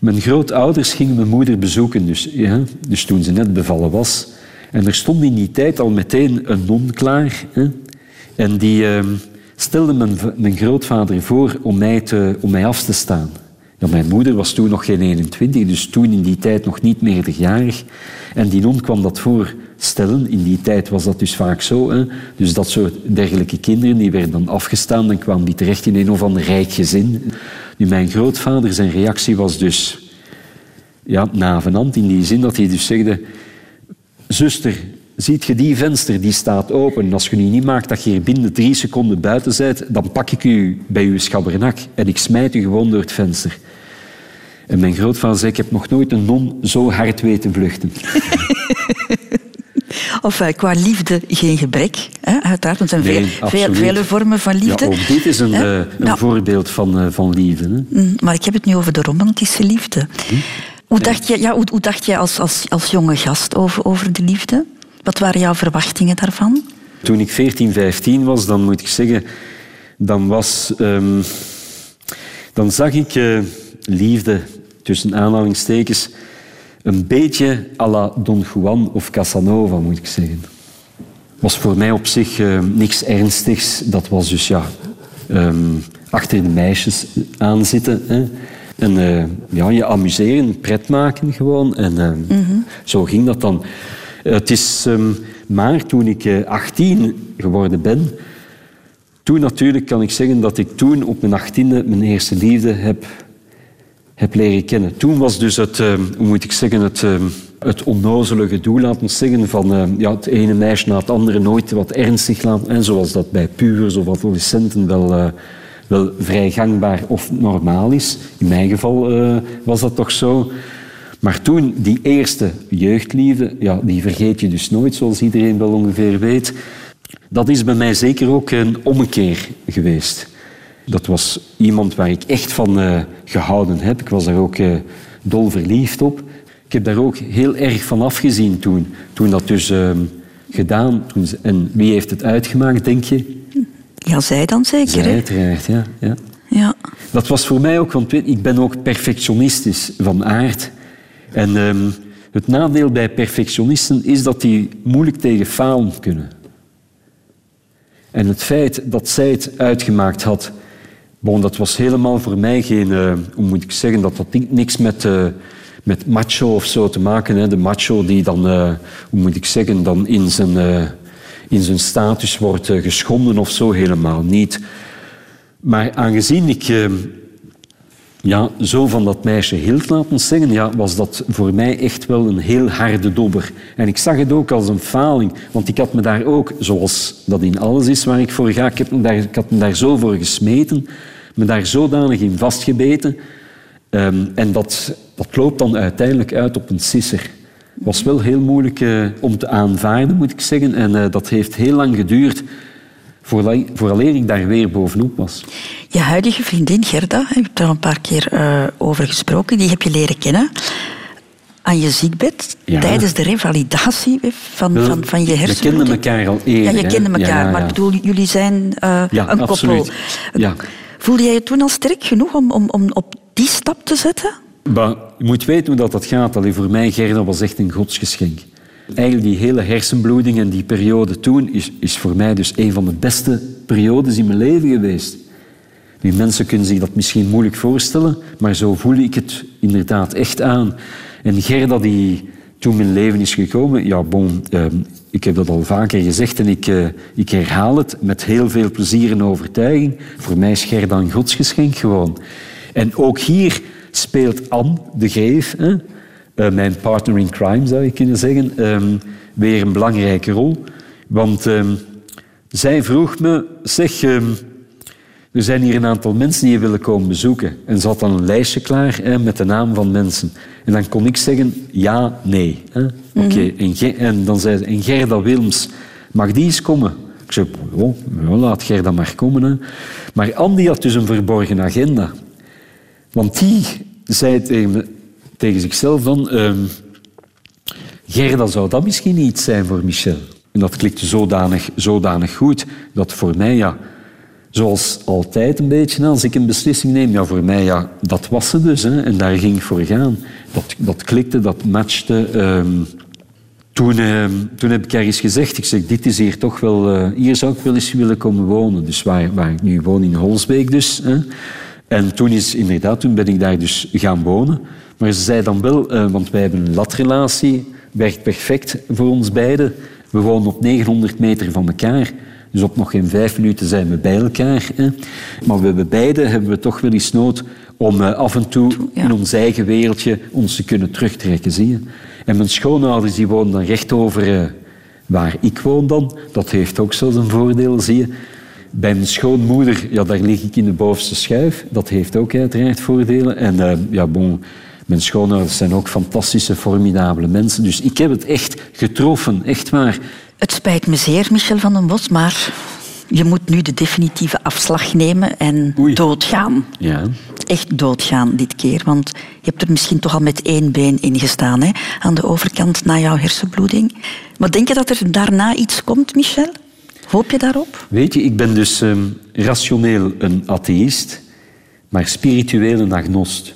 Mijn grootouders gingen mijn moeder bezoeken, dus, ja, dus toen ze net bevallen was. En er stond in die tijd al meteen een non klaar. Hè, en die eh, stelde mijn, mijn grootvader voor om mij, te, om mij af te staan. Ja, mijn moeder was toen nog geen 21, dus toen in die tijd nog niet meerderjarig. En die non kwam dat In die tijd was dat dus vaak zo. Hè. Dus dat soort dergelijke kinderen die werden dan afgestaan. Dan kwamen die terecht in een of ander rijk gezin. Nu, mijn grootvader, zijn reactie was dus ja, navenant in die zin dat hij dus zegde... Zuster, ziet je die venster, die staat open. En als je nu niet maakt dat je hier binnen drie seconden buiten bent, dan pak ik u bij uw schabbernak en ik smijt u gewoon door het venster. En mijn grootvader zei, ik heb nog nooit een non zo hard weten vluchten. [laughs] Of eh, qua liefde geen gebrek, hè? uiteraard, want er zijn Nee, veel, veel, vele vormen van liefde. Ja, ook dit is een, eh, een Nou, voorbeeld van, eh, van liefde. Hè? mm, maar ik heb het nu over de romantische liefde. Hm? Hoe dacht je, ja, hoe, hoe dacht je als, als, als jonge gast over, over de liefde? Wat waren jouw verwachtingen daarvan? Toen ik 14, 15 was, dan moet ik zeggen, dan was... ehm, dan zag ik liefde, tussen aanhalingstekens, een beetje à la Don Juan of Casanova, moet ik zeggen. Was voor mij op zich eh, niks ernstigs. Dat was dus, ja, ehm, achter de meisjes aanzitten. Hè. En eh, ja, je amuseren, pret maken gewoon. En eh, zo ging dat dan. Eh, het is ehm, maar toen ik eh, 18 geworden ben, toen natuurlijk kan ik zeggen dat ik toen op mijn achttiende mijn eerste liefde heb, heb leren kennen. Toen was dus het, eh, hoe moet ik zeggen, het, eh, het onnozele gedoe, laten we zeggen, van eh, ja, het ene meisje na het andere nooit wat ernstig laten, en zoals dat bij pubers of adolescenten wel, eh, wel vrij gangbaar of normaal is. In mijn geval eh, was dat toch zo. Maar toen, die eerste jeugdliefde, ja, die vergeet je dus nooit, zoals iedereen wel ongeveer weet. Dat is bij mij zeker ook een ommekeer geweest. Dat was iemand waar ik echt van eh, gehouden heb. Ik was daar ook eh, dol verliefd op. Ik heb daar ook heel erg van afgezien toen. Toen dat dus ehm, gedaan. Toen ze- en wie heeft het uitgemaakt, denk je? Ja, zij dan zeker, Zij uiteraard, ja. ja. Ja. Dat was voor mij ook, want weet, ik ben ook perfectionistisch van aard. En ehm, het nadeel bij perfectionisten is dat die moeilijk tegen falen kunnen. En het feit dat zij het uitgemaakt had, bon, dat was helemaal voor mij geen, eh, hoe moet ik zeggen, dat had ni- niks met, eh, met macho of zo te maken. Hè. De macho die dan, eh, hoe moet ik zeggen, dan in zijn, in zijn status wordt geschonden of zo, helemaal niet. Maar aangezien ik ja, zo van dat meisje hield, laten we zeggen, ja, was dat voor mij echt wel een heel harde dobber. En ik zag het ook als een faling, want ik had me daar ook, zoals dat in alles is waar ik voor ga, ik, heb me daar, ik had me daar zo voor gesmeten, me daar zodanig in vastgebeten. Ehm, en dat, dat loopt dan uiteindelijk uit op een sisser. Was wel heel moeilijk eh, om te aanvaarden, moet ik zeggen. En eh, dat heeft heel lang geduurd vooraleer ik daar weer bovenop was. Je huidige vriendin Gerda, je hebt daar een paar keer eh, over gesproken, die heb je leren kennen. aan je ziekbed Ja. tijdens de revalidatie van, van, van je we hersenen. kenden elkaar al eerder, Ja, je kende elkaar, Ja, maar ik bedoel, jullie zijn Ja, een absoluut. koppel. Ja. Voelde jij je toen al sterk genoeg om, om, om op die stap te zetten? Maar je moet weten hoe dat, dat gaat. Allee, voor mij, Gerda, was echt een godsgeschenk. Eigenlijk die hele hersenbloeding en die periode toen is, is voor mij dus een van de beste periodes in mijn leven geweest. Nu, mensen kunnen zich dat misschien moeilijk voorstellen, maar zo voel ik het inderdaad echt aan. En Gerda, die toen mijn leven is gekomen, ja, bon, ehm, ik heb dat al vaker gezegd en ik, eh, ik herhaal het met heel veel plezier en overtuiging. Voor mij is Gerda een godsgeschenk gewoon. En ook hier speelt Anne de Greef, hè, mijn partner in crime zou je kunnen zeggen, ehm, weer een belangrijke rol. Want ehm, zij vroeg me, zeg, ehm, er zijn hier een aantal mensen die je willen komen bezoeken. En ze had dan een lijstje klaar hè, met de naam van mensen. En dan kon ik zeggen ja, nee. hè. Oké, en, en dan zei ze, en Gerda Wilms, mag die eens komen? Ik zei, oh, laat Gerda maar komen. Hè. Maar Andy had dus een verborgen agenda. Want die zei tegen, me- tegen zichzelf dan... ehm, Gerda, zou dat misschien iets zijn voor Michel? En dat klikte zodanig, zodanig goed dat voor mij, ja, zoals altijd een beetje, als ik een beslissing neem, ja, voor mij, ja, dat was ze dus. Hè, en daar ging ik voor gaan. Dat, dat klikte, dat matchte. ehm, toen, ehm, toen heb ik ergens gezegd, ik zeg, dit is hier toch wel... eh, hier zou ik wel eens willen komen wonen. Dus waar, waar ik nu woon, in Holsbeek dus. Hè. En toen, is, inderdaad, toen ben ik daar dus gaan wonen. Maar ze zei dan wel, eh, want wij hebben een latrelatie, werkt perfect voor ons beiden. We wonen op 900 meter van elkaar. Dus op nog geen vijf minuten zijn we bij elkaar. Hè. Maar we hebben beide hebben we toch wel eens nood om eh, af en toe Ja. in ons eigen wereldje ons te kunnen terugtrekken, zie je. En mijn schoonouders die wonen dan recht over eh, waar ik woon dan. Dat heeft ook zo zijn voordeel, zie je. Bij mijn schoonmoeder, ja, daar lig ik in de bovenste schuif. Dat heeft ook uiteraard voordelen. En ja, bon, mijn schoonouders zijn ook fantastische, formidabele mensen. Dus ik heb het echt getroffen, echt waar. Het spijt me zeer, Michel van den Bos, maar je moet nu de definitieve afslag nemen en Oei. doodgaan. Ja. Echt doodgaan dit keer, want je hebt er misschien toch al met één been in gestaan, hè? aan de overkant na jouw hersenbloeding. Maar denk je dat er daarna iets komt, Michel? Hoop je daarop? Weet je, ik ben dus ehm, rationeel een atheïst, maar spiritueel een agnost.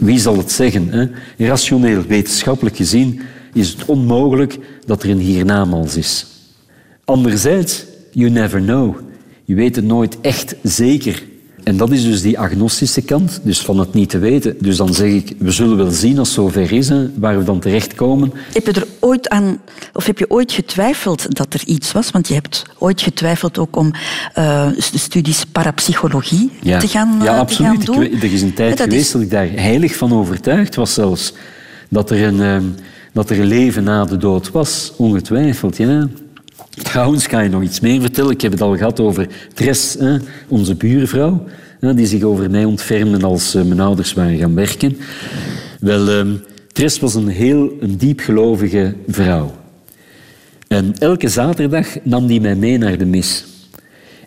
Wie zal het zeggen? Hè? Rationeel, wetenschappelijk gezien, is het onmogelijk dat er een hiernamaals is. Anderzijds, you never know. Je weet het nooit echt zeker. En dat is dus die agnostische kant, dus van het niet te weten. Dus dan zeg ik, we zullen wel zien als het zover is, hè, waar we dan terechtkomen. Heb je er ooit aan, of heb je ooit getwijfeld dat er iets was? Want je hebt ooit getwijfeld ook om eh, de studies parapsychologie te gaan, eh, ja, absoluut. doen. Ik weet- er is een tijd Ja, dat geweest is- dat ik daar heilig van overtuigd was zelfs. Dat er een, ehm, dat er een leven na de dood was, ongetwijfeld. Ja. Trouwens, kan je nog iets meer vertellen? Ik heb het al gehad over Tres, onze buurvrouw, die zich over mij ontfermde als eh, mijn ouders waren gaan werken. Wel, ehm, Tres was een heel een diepgelovige vrouw. En elke zaterdag nam die mij mee naar de mis.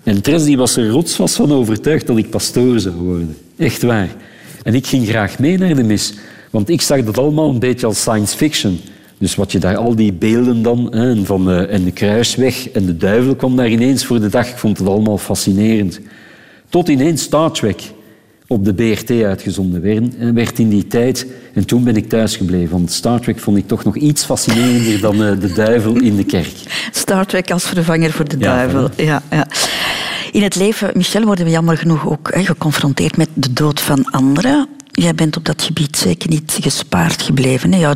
En Tres die was er rotsvast van overtuigd dat ik pastoor zou worden. Echt waar. En ik ging graag mee naar de mis. Want ik zag dat allemaal een beetje als science fiction. Dus wat je daar, al die beelden dan, hè, van, eh, en de kruisweg en de duivel kwam daar ineens voor de dag. Ik vond het allemaal fascinerend. Tot ineens Star Trek op de BRT uitgezonden werd, werd in die tijd. En toen ben ik thuisgebleven. Want Star Trek vond ik toch nog iets fascinerender dan eh, de duivel in de kerk. Star Trek als vervanger voor de Ja, duivel. Ja, ja. In het leven, Michel, worden we jammer genoeg ook hè, geconfronteerd met de dood van anderen. Jij bent op dat gebied zeker niet gespaard gebleven. Hè? Jouw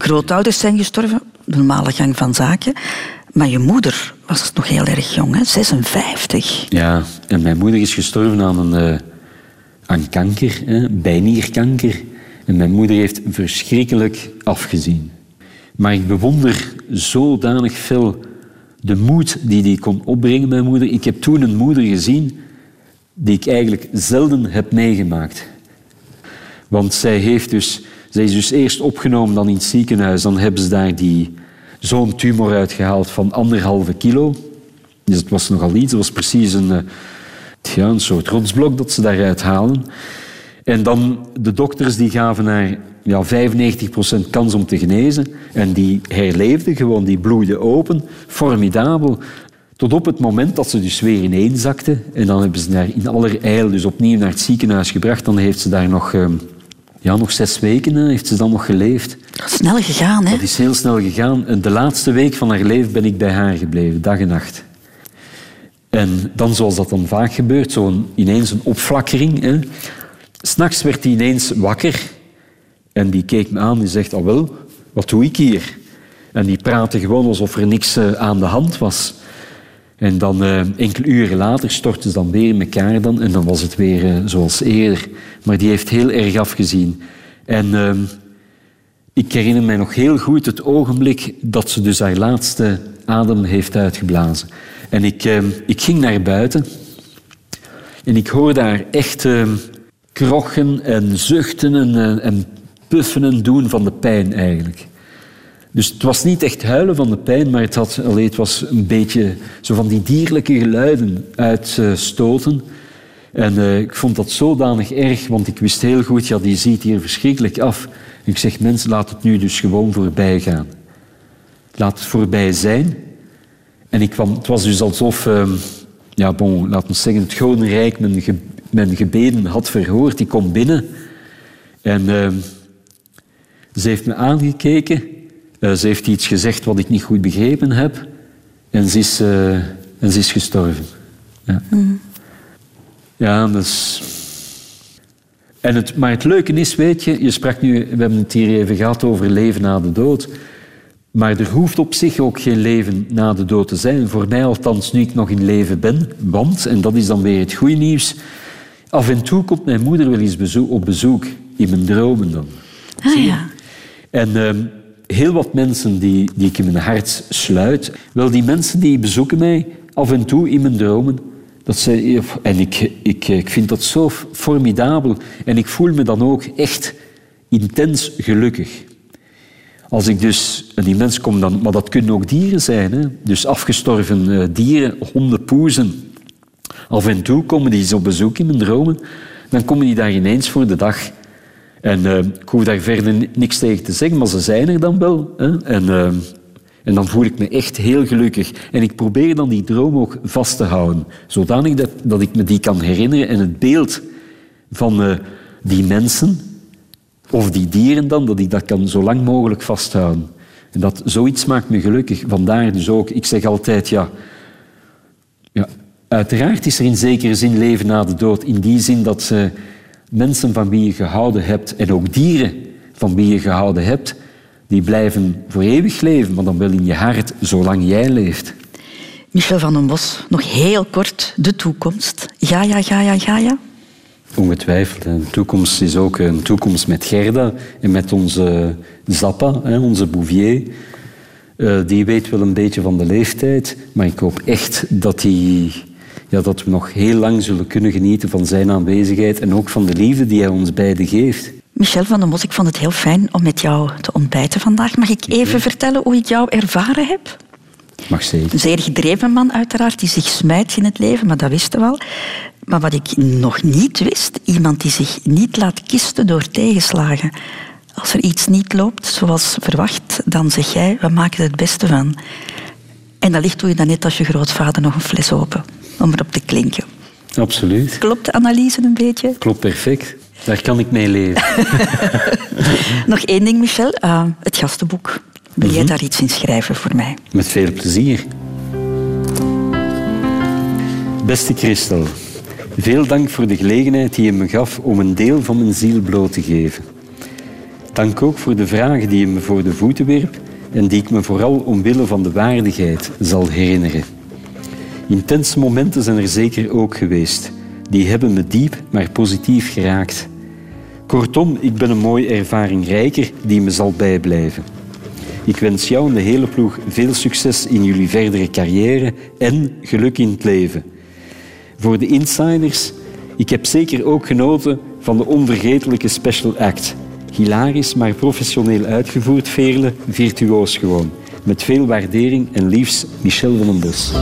grootouders zijn gestorven, normale gang van zaken. Maar je moeder was nog heel erg jong, hè? 56. Ja, en mijn moeder is gestorven aan, een, eh, aan kanker, hè, bijnierkanker. En mijn moeder heeft verschrikkelijk afgezien. Maar ik bewonder zodanig veel de moed die die kon opbrengen, mijn moeder. Ik heb toen een moeder gezien die ik eigenlijk zelden heb meegemaakt. Want zij, heeft dus, zij is dus eerst opgenomen dan in het ziekenhuis. Dan hebben ze daar die, zo'n tumor uitgehaald van anderhalve kilo. Dus het was nogal iets. Het was precies een, eh, ja, een soort rotsblok dat ze daaruit halen. En dan de dokters die gaven haar ja, 95% kans om te genezen. En die herleefde gewoon, die bloeide open. Formidabel. Tot op het moment dat ze dus weer ineenzakte. En dan hebben ze haar in allerijl dus opnieuw naar het ziekenhuis gebracht. Dan heeft ze daar nog, ehm, ja, nog zes weken heeft ze dan nog geleefd. Snel gegaan, hè? Dat is heel snel gegaan. En de laatste week van haar leven ben ik bij haar gebleven, dag en nacht. En dan, zoals dat dan vaak gebeurt, zo ineens een opflakkering. S'nachts werd hij ineens wakker en die keek me aan en zegt, oh wel, wat doe ik hier? En die praatte gewoon alsof er niks eh, aan de hand was. En dan eh, enkele uren later stortten ze dan weer in elkaar dan, en dan was het weer eh, zoals eerder. Maar die heeft heel erg afgezien. En ehm, ik herinner mij nog heel goed het ogenblik dat ze dus haar laatste adem heeft uitgeblazen. En ik, ehm, ik ging naar buiten en ik hoorde haar echt ehm, krochen en zuchten en, eh, en puffen en doen van de pijn eigenlijk. Dus het was niet echt huilen van de pijn, maar het, had, het was een beetje zo van die dierlijke geluiden uitstoten. En eh, ik vond dat zodanig erg, want ik wist heel goed, ja, die ziet hier verschrikkelijk af. Ik zeg, mensen, laat het nu dus gewoon voorbij gaan. Laat het voorbij zijn. En ik kwam, het was dus alsof, ehm, ja, laat me zeggen, het Gouden Rijk mijn, mijn gebeden had verhoord. Ik kom binnen en ehm, ze heeft me aangekeken. Eh, ze heeft iets gezegd wat ik niet goed begrepen heb. En ze is, eh, en ze is gestorven. Ja, ja dat is... En het, maar het leuke is, weet je, je sprak nu, we hebben het hier even gehad over leven na de dood. Maar er hoeft op zich ook geen leven na de dood te zijn. Voor mij althans, nu ik nog in leven ben. Want, en dat is dan weer het goede nieuws, af en toe komt mijn moeder wel eens bezoek, op bezoek. In mijn dromen dan. Ah ja. En ehm, heel wat mensen die, die ik in mijn hart sluit, wel die mensen die bezoeken mij af en toe in mijn dromen. Dat zij, en ik, ik, ik vind dat zo formidabel. En ik voel me dan ook echt intens gelukkig. Als ik dus, en die mens komt dan, maar dat kunnen ook dieren zijn, hè? dus afgestorven eh, dieren, honden, poezen. Af en toe komen die eens op bezoek in mijn dromen, dan komen die daar ineens voor de dag. En eh, ik hoef daar verder ni- niks tegen te zeggen, maar ze zijn er dan wel. Hè? En, eh, en dan voel ik me echt heel gelukkig. En ik probeer dan die droom ook vast te houden, zodanig dat, dat ik me die kan herinneren en het beeld van eh, die mensen, of die dieren dan, dat ik dat kan zo lang mogelijk vasthouden. En dat, zoiets maakt me gelukkig. Vandaar dus ook, ik zeg altijd, ja, ja, uiteraard is er in zekere zin leven na de dood. In die zin dat ze mensen van wie je gehouden hebt en ook dieren van wie je gehouden hebt, die blijven voor eeuwig leven, maar dan wel in je hart, zolang jij leeft. Michel van den Bos, nog heel kort, de toekomst. Ja, ja, ja, ja, ja, ja. Ongetwijfeld. De toekomst is ook een toekomst met Gerda en met onze Zappa, onze Bouvier. Eh, die weet wel een beetje van de leeftijd, maar ik hoop echt dat, die, ja, dat we nog heel lang zullen kunnen genieten van zijn aanwezigheid en ook van de liefde die hij ons beiden geeft. Michel van den Bos, ik vond het heel fijn om met jou te ontbijten vandaag. Mag ik even vertellen hoe ik jou ervaren heb? Mag zeker. Een zeer gedreven man uiteraard, die zich smijt in het leven, maar dat wisten we al. Maar wat ik nog niet wist, iemand die zich niet laat kisten door tegenslagen. Als er iets niet loopt zoals verwacht, dan zeg jij, we maken er het beste van. En dat ligt doe je dan net als je grootvader nog een fles open, om erop te klinken. Absoluut. Klopt de analyse een beetje? Klopt perfect. Daar kan ik mee leven. [laughs] Nog één ding, Michel. Ah, het gastenboek. Wil jij daar iets in schrijven voor mij? Met veel plezier. Beste Christel, veel dank voor de gelegenheid die je me gaf om een deel van mijn ziel bloot te geven. Dank ook voor de vragen die je me voor de voeten wierp en die ik me vooral omwille van de waardigheid zal herinneren. Intense momenten zijn er zeker ook geweest. Die hebben me diep, maar positief geraakt. Kortom, ik ben een mooie ervaring rijker die me zal bijblijven. Ik wens jou en de hele ploeg veel succes in jullie verdere carrière en geluk in het leven. Voor de insiders, ik heb zeker ook genoten van de onvergetelijke special act. Hilarisch, maar professioneel uitgevoerd, Veerle, virtuoos gewoon. Met veel waardering en liefst Michel van den Bos.